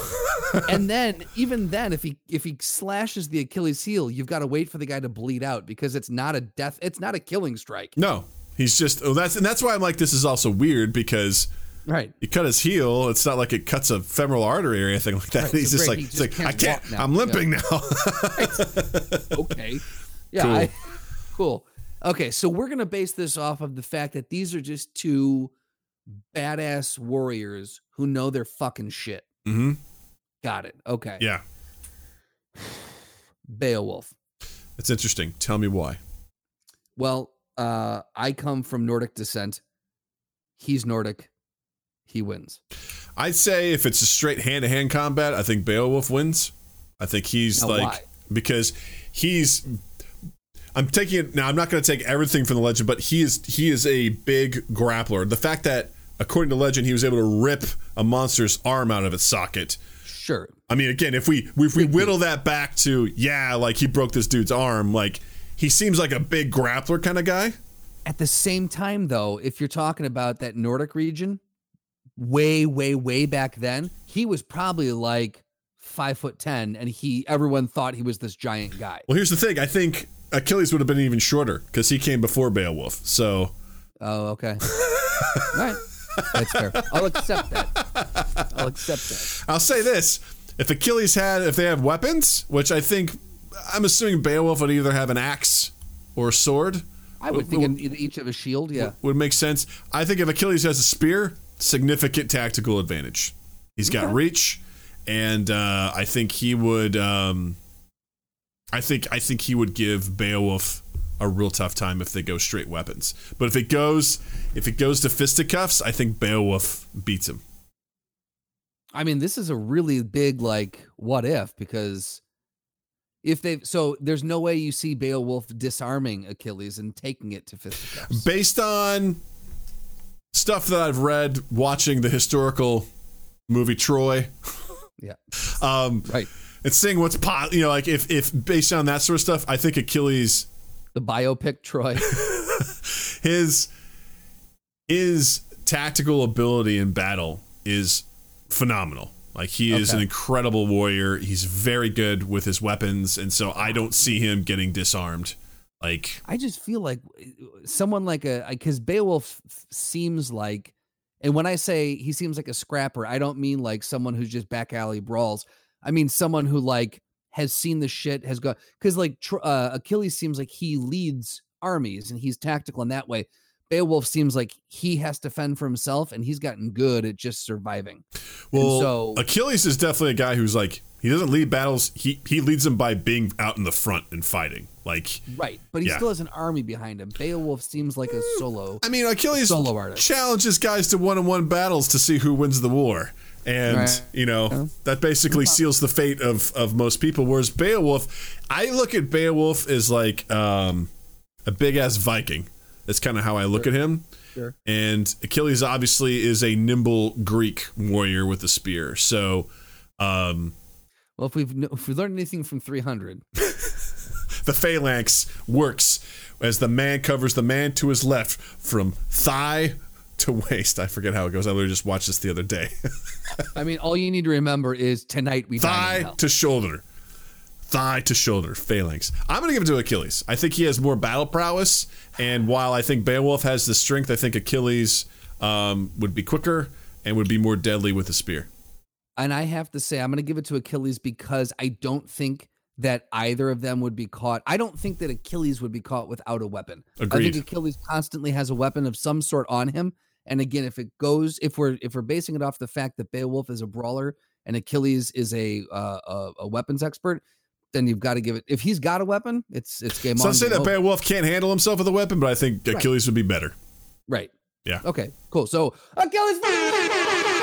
(laughs) and then even then if he if he slashes the achilles heel you've got to wait for the guy to bleed out because it's not a death it's not a killing strike no, he's just. Oh, that's and that's why I'm like, this is also weird because right he cut his heel. It's not like it cuts a femoral artery or anything like that. Right, he's so just great, like, just like I can't can't. now. I'm limping now. okay. (laughs) Yeah. Cool. I, (laughs) cool. Okay. So we're going to base this off of the fact that these are just two badass warriors who know their fucking shit. Mm-hmm. Got it. Okay. Yeah, (sighs) Beowulf. That's interesting. Tell me why. Well, uh, I come from Nordic descent. He's Nordic. He wins. I'd say if it's a straight hand to hand combat, I think Beowulf wins. I think he's Now, like why? because he's. I'm taking it now. I'm not going to take everything from the legend, but he is he is a big grappler. The fact that according to legend he was able to rip a monster's arm out of its socket. Sure. I mean, again, if we if we whittle that back to yeah, like he broke this dude's arm, like he seems like a big grappler kind of guy. At the same time, though, if you're talking about that Nordic region, way, way, way back then, he was probably like five foot ten, and he everyone thought he was this giant guy. Well, here's the thing. I think Achilles would have been even shorter because he came before Beowulf. So Oh, okay. (laughs) All right. That's fair. I'll accept that. I'll accept that. I'll say this: if Achilles had, if they have weapons, which I think, I'm assuming Beowulf would either have an axe or a sword, I would think in in each of a shield, yeah. would make sense. I think if Achilles has a spear, significant tactical advantage. He's got Okay. reach, and uh, I think he would. Um, I think I think he would give Beowulf a real tough time if they go straight weapons. But if it goes if it goes to fisticuffs, I think Beowulf beats him. I mean, this is a really big like what if because if they so there's no way you see Beowulf disarming Achilles and taking it to fisticuffs. based on stuff that I've read watching the historical movie Troy. Yeah. (laughs) Um, Right. and seeing what's po- you know, like if if based on that sort of stuff, I think Achilles The biopic Troy. (laughs) his his tactical ability in battle is phenomenal. Like he is Okay. an incredible warrior. He's very good with his weapons, and so I don't see him getting disarmed. Like I just feel like someone like a because Beowulf seems like, and when I say he seems like a scrapper, I don't mean like someone who's just back alley brawls. I mean someone who like has seen the shit, has got because like Tr- uh, Achilles seems like he leads armies and he's tactical in that way. Beowulf seems like he has to fend for himself, and he's gotten good at just surviving. Well, so- Achilles is definitely a guy who's like he doesn't lead battles. He he leads them by being out in the front and fighting. Like Right, but he Yeah. still has an army behind him. Beowulf seems like a solo. I mean, Achilles Solo artist. challenges guys to one-on-one battles to see who wins the war. And Right. you know that basically seals the fate of of most people. Whereas Beowulf, I look at Beowulf as like um, a big ass Viking. That's kind of how I look at him. Sure. And Achilles obviously is a nimble Greek warrior with a spear. So um, Well, if we've if we learned anything from 300, (laughs) the phalanx works as the man covers the man to his left from thigh to waist. I forget how it goes. I literally just watched this the other day. (laughs) I mean, all you need to remember is tonight we dine in thigh hell. to shoulder. Thigh to shoulder, phalanx. I'm going to give it to Achilles. I think he has more battle prowess. And while I think Beowulf has the strength, I think Achilles um, would be quicker and would be more deadly with the spear. And I have to say, I'm going to give it to Achilles because I don't think that either of them would be caught. I don't think that Achilles would be caught without a weapon. I think Achilles constantly has a weapon of some sort on him. And again, if it goes, if we're if we're basing it off the fact that Beowulf is a brawler and Achilles is a uh, a, a weapons expert, then you've got to give it. If he's got a weapon, it's it's game So on. Saying game that. Beowulf can't handle himself with a weapon, but I think Right. Achilles would be better. Right. Yeah. Okay. Cool. So Achilles. (laughs)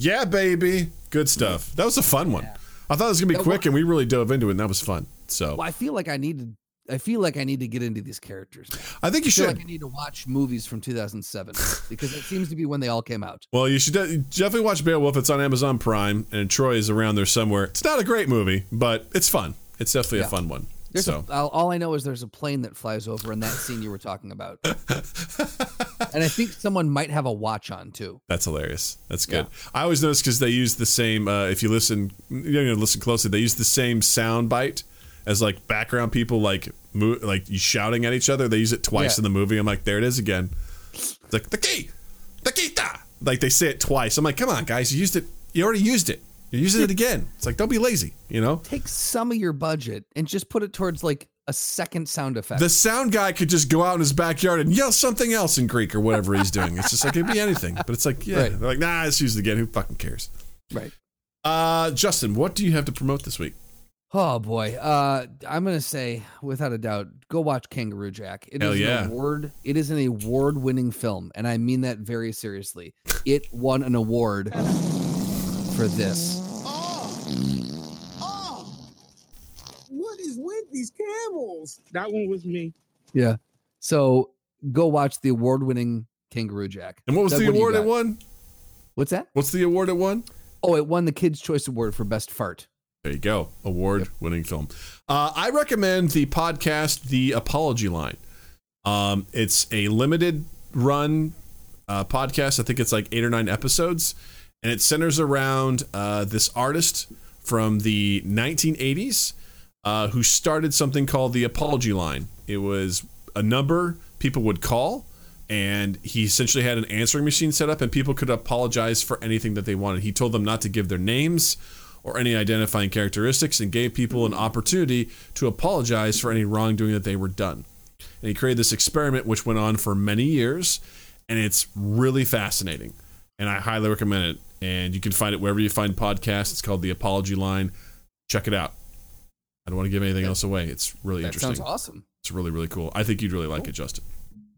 Yeah, baby. Good stuff. That was a fun one. I thought it was gonna be That quick, wa- and we really dove into it, and that was fun. So Well, I feel like I need to. I feel like I need to get into these characters. now. I think you I feel should. like I need to watch movies from 2007 because it seems to be when they all came out. well, you should de- definitely watch Beowulf. It's on Amazon Prime, and Troy is around there somewhere. It's not a great movie, but it's fun. It's definitely a fun one. There's so a, all I know is there's a plane that flies over in that scene you were talking about, (laughs) and I think someone might have a watch on too. that's hilarious. That's good. I always notice because they use the same. Uh, if you listen, you know, listen closely. They use the same sound bite as like background people, like mo- like shouting at each other. They use it twice Yeah. in the movie. I'm like, there it is again. It's like the key, the kita. Like they say it twice. I'm like, come on, guys, you used it. You already used it. You're using it again. It's like, don't be lazy. You know. Take some of your budget and just put it towards like a second sound effect. The sound guy could just go out in his backyard and yell something else in Greek or whatever he's doing. It's just like it'd be anything. But it's like, yeah, Right. they're like, nah, let's use it again. Who fucking cares? right. Uh, Justin, what do you have to promote this week? Oh boy. Uh I'm gonna say, without a doubt, go watch Kangaroo Jack. It is Hell yeah. an award it is an award winning film, and I mean that very seriously. It won an award for this. Oh! Oh! What is with these camels? That one was me. Yeah. So go watch the award winning Kangaroo Jack. And what was Doug, the do award it won? What's that? What's the award it won? Oh, it won the Kids Choice Award for Best Fart. There you go. Award winning film. Uh, I recommend the podcast, The Apology Line. Um, it's a limited run uh, podcast. I think it's like eight or nine episodes. And it centers around uh, this artist from the 1980s uh, who started something called The Apology Line. It was a number people would call. And he essentially had an answering machine set up, and people could apologize for anything that they wanted. He told them not to give their names, or any identifying characteristics and gave people an opportunity to apologize for any wrongdoing that they were done. And he created this experiment which went on for many years and it's really fascinating. And I highly recommend it. And you can find it wherever you find podcasts. It's called The Apology Line. Check it out. I don't want to give anything else away. It's really That interesting. sounds awesome. It's really, really cool. I think you'd really like it, Justin.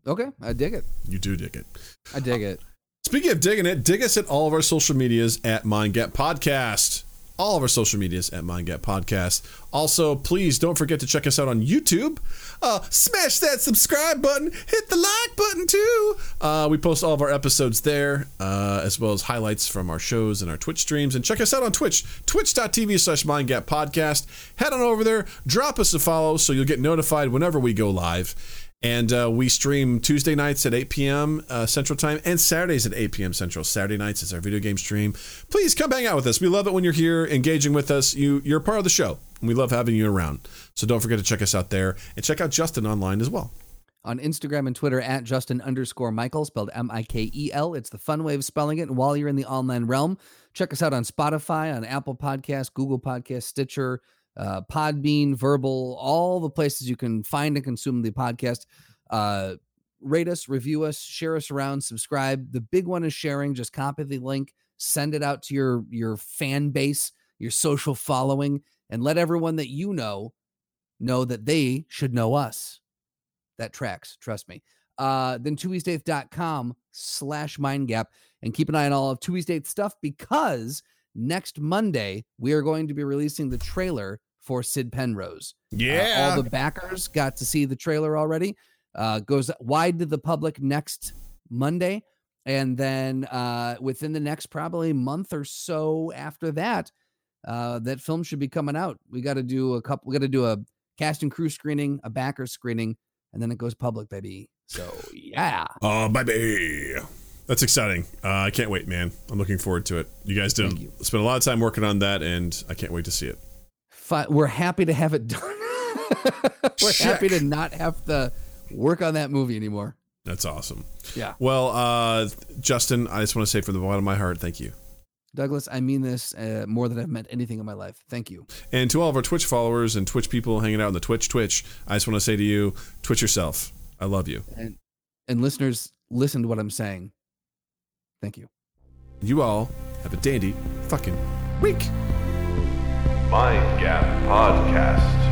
Okay, I dig it. You do dig it. I dig it. Speaking of digging it, dig us at all of our social medias at MindGap Podcast. All of our social medias at MindGap Podcast. Also, please don't forget to check us out on YouTube. Uh, smash that subscribe button. Hit the like button too. Uh, we post all of our episodes there, uh, as well as highlights from our shows and our Twitch streams. And check us out on Twitch, twitch.tv slash MindGap Podcast. Head on over there, drop us a follow so you'll get notified whenever we go live. And uh, we stream Tuesday nights at 8 p.m. Uh, Central Time and Saturdays at 8 p.m. Central. Saturday nights is our video game stream. Please come hang out with us. We love it when you're here engaging with us. You, you're part of the show, and we love having you around. So don't forget to check us out there and check out Justin online as well. On Instagram and Twitter at Justin underscore Mikel, spelled M I K E L. It's the fun way of spelling it. And while you're in the online realm, check us out on Spotify, on Apple Podcasts, Google Podcasts, Stitcher, uh, Podbean, Verbal, all the places you can find and consume the podcast. Uh, rate us, review us, share us around, subscribe. The big one is sharing. Just copy the link, send it out to your your fan base, your social following, and let everyone that you know know that they should know us. That tracks, trust me. Uh, then twoeasteighth.com slash mind gap and keep an eye on all of Twoeast Eighth stuff because next Monday we are going to be releasing the trailer for Sid Penrose. Uh, Yeah. all the backers got to see the trailer already. Uh, goes wide to the public next Monday. And then uh, within the next probably month or so after that, uh, that film should be coming out. We got to do a couple, we got to do a cast and crew screening, a backer screening, and then it goes public, baby. So, yeah. Oh, baby. That's exciting. Uh, I can't wait, man. I'm looking forward to it. You guys did you. spend a lot of time working on that, and I can't wait to see it. We're happy to have it done. (laughs) we're happy to not have to work on that movie anymore. That's awesome. Yeah. Well, uh, Justin, I just want to say from the bottom of my heart, thank you. Douglas, I mean this uh, more than I've meant anything in my life. Thank you. And to all of our Twitch followers and Twitch people hanging out in the Twitch, Twitch, I just want to say to you, Twitch yourself. I love you. And and listeners, listen to what I'm saying. Thank you. You all have a dandy fucking week. Mind Gap Podcast.